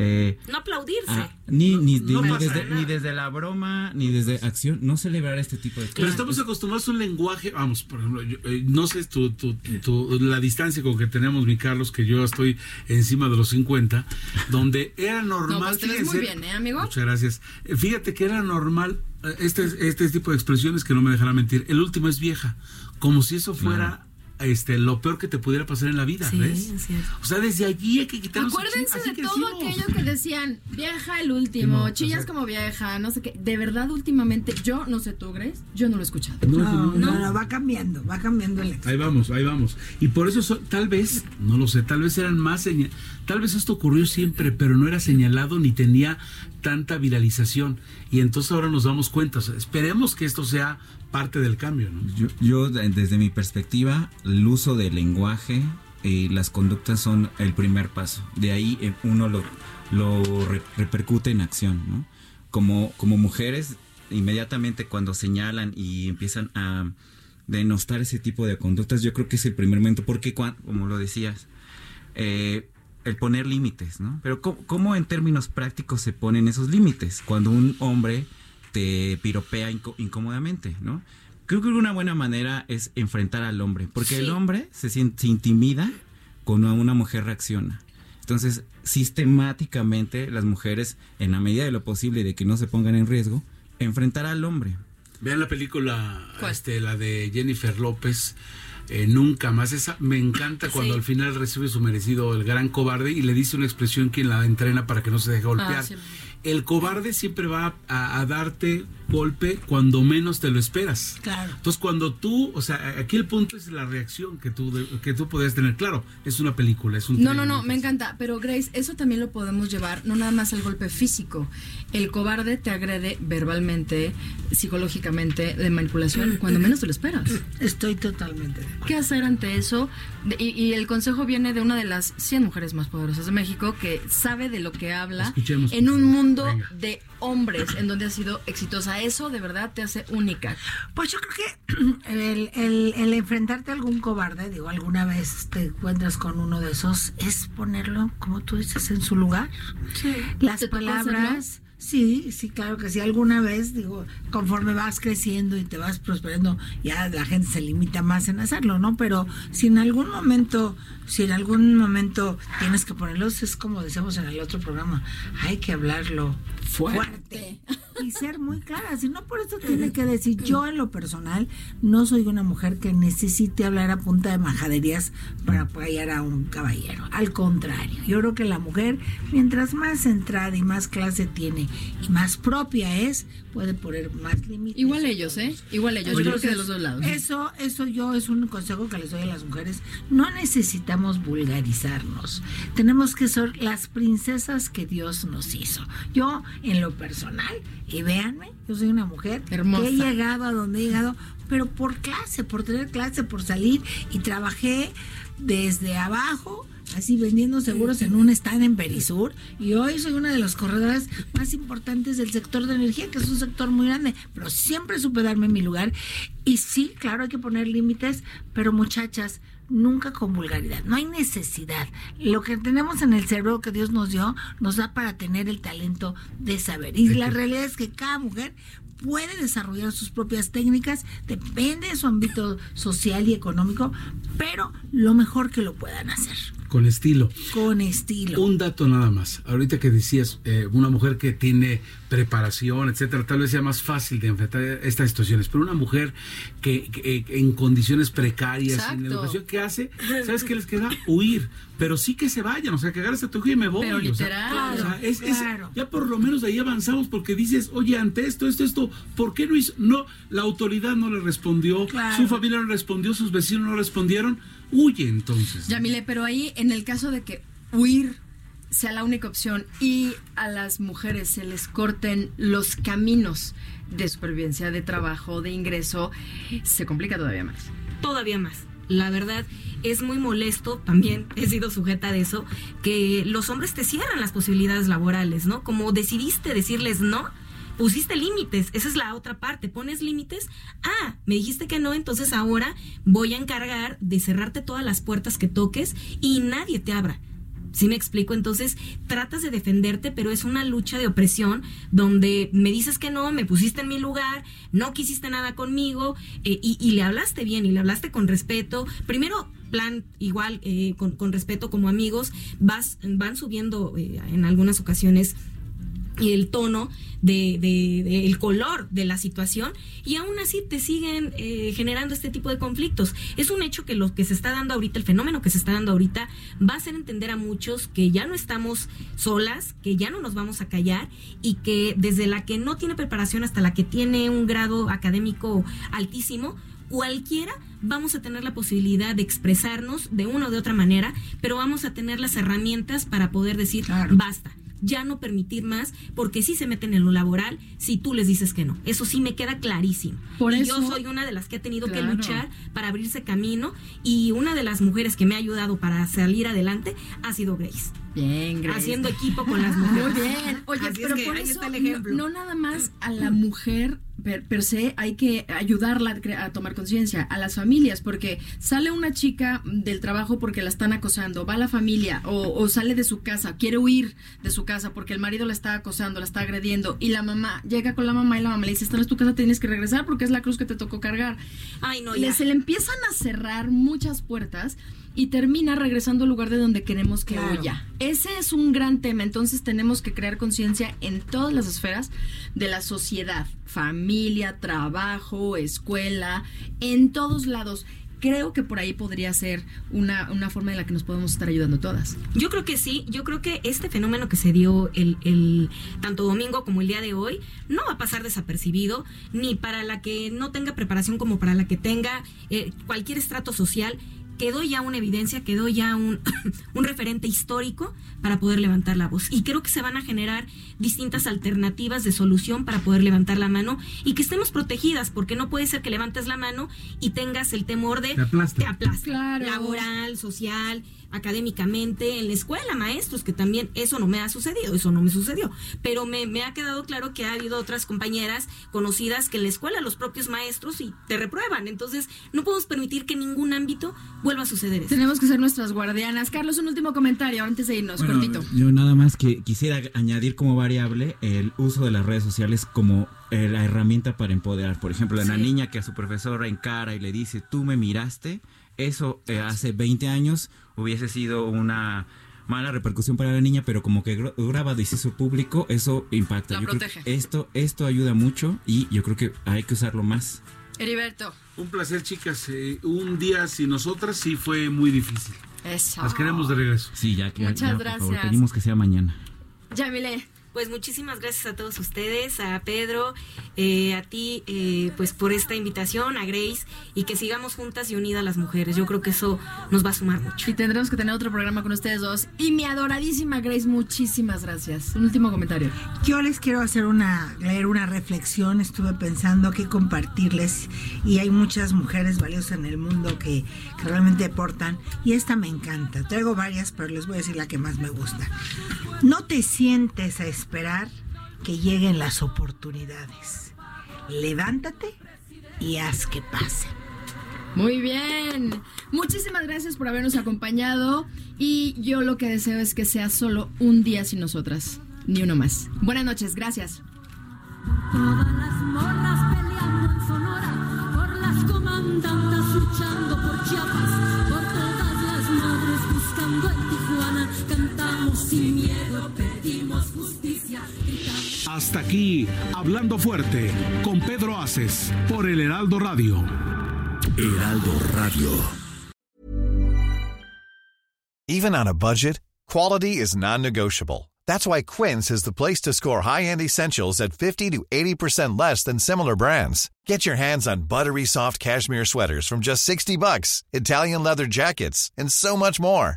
eh, No aplaudirse. Ah, ni, ni, No ni pasa desde, nada. ni desde la broma, ni desde acción, no celebrar este tipo de cosas. Pero estamos acostumbrados a un lenguaje, vamos, por ejemplo, yo, eh, no sé tu, tu- tu- la distancia con que tenemos, mi Carlos, que yo estoy encima de los 50, donde era normal. No, pues te ves muy bien, ¿eh, amigo? Muchas gracias. Eh, Fíjate que era normal este, este tipo de expresiones que no me dejarán mentir. El último es vieja, como si eso fuera este lo peor que te pudiera pasar en la vida, Sí, ¿ves? es cierto. O sea, desde allí hay que quitarnos Acuérdense así de todo crecimos. aquello que decían, vieja el último, No, chillas o sea- como vieja, no sé qué. De verdad, últimamente, yo no sé tú, Grace, yo no lo he escuchado. No, No, no, va cambiando, va cambiando el Ahí vamos, ahí vamos. Y por eso tal vez, no lo sé, tal vez eran más seña- tal vez esto ocurrió siempre, pero no era señalado ni tenía tanta viralización. Y entonces ahora nos damos cuenta. O sea, esperemos que esto sea parte del cambio, ¿no? Yo, yo, de- desde mi perspectiva, el uso del lenguaje y las conductas son el primer paso. De ahí eh, uno lo, lo re- repercute en acción, ¿no? Como, como mujeres, inmediatamente cuando señalan y empiezan a denostar ese tipo de conductas, yo creo que es el primer momento, porque como lo decías, eh, el poner límites, ¿no? Pero ¿cómo, cómo en términos prácticos se ponen esos límites? Cuando un hombre te piropea incómodamente, ¿no? Creo que una buena manera es enfrentar al hombre, porque el hombre se, sien- se intimida cuando una mujer reacciona. Entonces, sistemáticamente las mujeres, en la medida de lo posible de que no se pongan en riesgo, enfrentar al hombre. Vean la película, ¿Cuál? este, la de Jennifer López. eh, nunca más. Esa me encanta cuando Sí. al final recibe su merecido el gran cobarde y le dice una expresión quien la entrena para que no se deje golpear. Ah, sí. El cobarde siempre va a, a darte golpe cuando menos te lo esperas. Claro. Entonces cuando tú, o sea, aquí el punto es la reacción que tú de- que tú podías tener. Claro, es una película, es un No, no, no, me encanta. Pero Grace, eso también lo podemos llevar, no nada más al golpe físico. El cobarde te agrede verbalmente, psicológicamente, de manipulación, cuando menos te lo esperas. Estoy totalmente de acuerdo. ¿Qué hacer ante eso? Y, y el consejo viene de una de las 100 mujeres más poderosas de México que sabe de lo que habla Escuchemos, en un mundo Venga. de hombres en donde ha sido exitosa. Eso de verdad te hace única. Pues yo creo que el, el- el enfrentarte a algún cobarde, digo, alguna vez te encuentras con uno de esos, es ponerlo, como tú dices, en su lugar. Las ¿Te tocó palabras. Sí, sí, claro que sí. Alguna vez, digo, conforme vas creciendo y te vas prosperando, ya la gente se limita más en hacerlo, ¿no? Pero si en algún momento, si en algún momento tienes que ponerlos, es como decíamos en el otro programa, hay que hablarlo fuerte. Y ser muy clara. Si no, por eso tiene que decir, yo en lo personal no soy una mujer que necesite hablar a punta de majaderías para apoyar a un caballero. Al contrario, yo creo que la mujer, mientras más centrada y más clase tiene y más propia es, puede poner más límites. Igual ellos, ¿eh? Igual ellos. yo creo que de los dos lados. Eso, eso yo es un consejo que les doy a las mujeres. No necesitamos vulgarizarnos. Tenemos que ser las princesas que Dios nos hizo. Yo, en lo personal, y véanme, yo soy una mujer Hermosa. que he llegado a donde he llegado, pero por clase, por tener clase, por salir y trabajé desde abajo así vendiendo seguros en un stand en Perisur y hoy soy una de las corredoras más importantes del sector de energía, que es un sector muy grande, pero siempre supe darme mi lugar y sí, claro, hay que poner límites, pero muchachas, nunca con vulgaridad, no hay necesidad. Lo que tenemos en el cerebro que Dios nos dio nos da para tener el talento de saber. Y la realidad es que cada mujer puede desarrollar sus propias técnicas, depende de su ámbito social y económico, pero lo mejor que lo puedan hacer. Con estilo. Con estilo. Un dato nada más. Ahorita que decías, eh, una mujer que tiene preparación, etcétera, tal vez sea más fácil de enfrentar estas situaciones. Pero una mujer que, que, eh, en condiciones precarias, Exacto. en educación, ¿qué hace? ¿Sabes qué les queda? Huir. Pero sí que se vayan, o sea, que agarres a tu hijo y me voy. Pero o sea, literal. o sea, es- es- Claro. ya por lo menos de ahí avanzamos porque dices, oye, ante esto, esto, esto, ¿por qué no hizo? No, la autoridad no le respondió, Claro. su familia no le respondió, sus vecinos no respondieron. Huye entonces. Yamile, pero ahí en el caso de que huir sea la única opción y a las mujeres se les corten los caminos de supervivencia, de trabajo, de ingreso, se complica todavía más. todavía más. La verdad es muy molesto, también he sido sujeta de eso, que los hombres te cierran las posibilidades laborales, ¿no? Como decidiste decirles no, pusiste límites, esa es la otra parte, pones límites, ah, me dijiste que no, entonces ahora voy a encargar de cerrarte todas las puertas que toques y nadie te abra. ¿Sí me explico? Entonces tratas de defenderte, pero es una lucha de opresión donde me dices que no, me pusiste en mi lugar, no quisiste nada conmigo eh, y, le hablaste bien y le hablaste con respeto. Primero, plan igual, eh, con, con respeto como amigos, vas, van subiendo eh, en algunas ocasiones el tono de, de- de- el color de la situación y aún así te siguen eh, generando este tipo de conflictos es un hecho que lo que se está dando ahorita el fenómeno que se está dando ahorita va a hacer entender a muchos que ya no estamos solas que ya no nos vamos a callar y que desde la que no tiene preparación hasta la que tiene un grado académico altísimo cualquiera vamos a tener la posibilidad de expresarnos de una o de otra manera, pero vamos a tener las herramientas para poder decir Claro. basta. Ya no permitir más, porque sí se meten en lo laboral si tú les dices que no. Eso sí me queda clarísimo. Por y eso- yo soy una de las que ha tenido Claro. que luchar para abrirse camino y una de las mujeres que me ha ayudado para salir adelante ha sido Grace. Bien, Grace. Haciendo equipo con las mujeres. Muy bien. Oye, Así pero es que por eso está el no, ejemplo. no nada más a la mujer per, per se hay que ayudarla a tomar conciencia, a las familias, porque sale una chica del trabajo porque la están acosando, va a la familia o, o sale de su casa, quiere huir de su casa porque el marido la está acosando, la está agrediendo y la mamá llega con la mamá y la mamá le dice, esta no es tu casa, tienes que regresar porque es la cruz que te tocó cargar. Ay, no, Le- ya. se le empiezan a cerrar muchas puertas y termina regresando al lugar de donde queremos que Claro. huya. Ese es un gran tema, entonces tenemos que crear conciencia en todas las esferas de la sociedad, familia, trabajo, escuela, en todos lados. Creo que por ahí podría ser una, una forma en la que nos podemos estar ayudando todas. Yo creo que sí, yo creo que este fenómeno que se dio el, el tanto domingo como el día de hoy no va a pasar desapercibido ni para la que no tenga preparación como para la que tenga eh, cualquier estrato social. Quedó ya una evidencia, quedó ya un, un referente histórico para poder levantar la voz. Y creo que se van a generar distintas alternativas de solución para poder levantar la mano y que estemos protegidas, porque no puede ser que levantes la mano y tengas el temor de Te aplasta. te aplasta. Claro. Laboral, social, académicamente, en la escuela, maestros, que también eso no me ha sucedido, eso no me sucedió. Pero me, me ha quedado claro que ha habido otras compañeras conocidas que en la escuela los propios maestros y te reprueban. Entonces, no podemos permitir que en ningún ámbito vuelva a suceder eso. Tenemos que ser nuestras guardianas. Carlos, un último comentario antes de irnos, Bueno, cortito. Yo nada más que quisiera añadir como variable el uso de las redes sociales como eh, la herramienta para empoderar. Por ejemplo, la Sí. niña que a su profesora encara y le dice, tú me miraste, eso eh, hace 20 años hubiese sido una mala repercusión para la niña, pero como que graba dice su público, eso impacta. esto, esto ayuda mucho y yo creo que hay que usarlo más. Heriberto. Un placer, chicas. Eh, un día sin nosotras sí fue muy difícil. Eso. Las queremos de regreso. Sí, ya que Muchas gracias. Por favor, pedimos que sea mañana. Yamile. Pues muchísimas gracias a todos ustedes, a Pedro, eh, a ti, eh, pues por esta invitación, a Grace, y que sigamos juntas y unidas las mujeres. Yo creo que eso nos va a sumar mucho. Y tendremos que tener otro programa con ustedes dos. Y mi adoradísima Grace, muchísimas gracias. Un último comentario. Yo les quiero hacer una, leer una reflexión. Estuve pensando qué compartirles, y hay muchas mujeres valiosas en el mundo que, que realmente aportan, y esta me encanta. Traigo varias, pero les voy a decir la que más me gusta. No te sientes a esperar que lleguen las oportunidades. Levántate y haz que pasen. Muy bien. Muchísimas gracias por habernos acompañado y yo lo que deseo es que sea solo un día sin nosotras, ni uno más. Buenas noches, gracias. Todas las morras peleando en Sonora, por las comandantas luchando por Chiapas, por todas las madres buscando en Tijuana, cantamos sin miedo. Hasta aquí, Hablando Fuerte, con Pedro Aces, por el Heraldo Radio. Heraldo Radio. Even on a budget, quality is non-negotiable. That's why Quince is the place to score high-end essentials at 50 to 80% less than similar brands. Get your hands on buttery soft cashmere sweaters from just 60 bucks, Italian leather jackets, and so much more.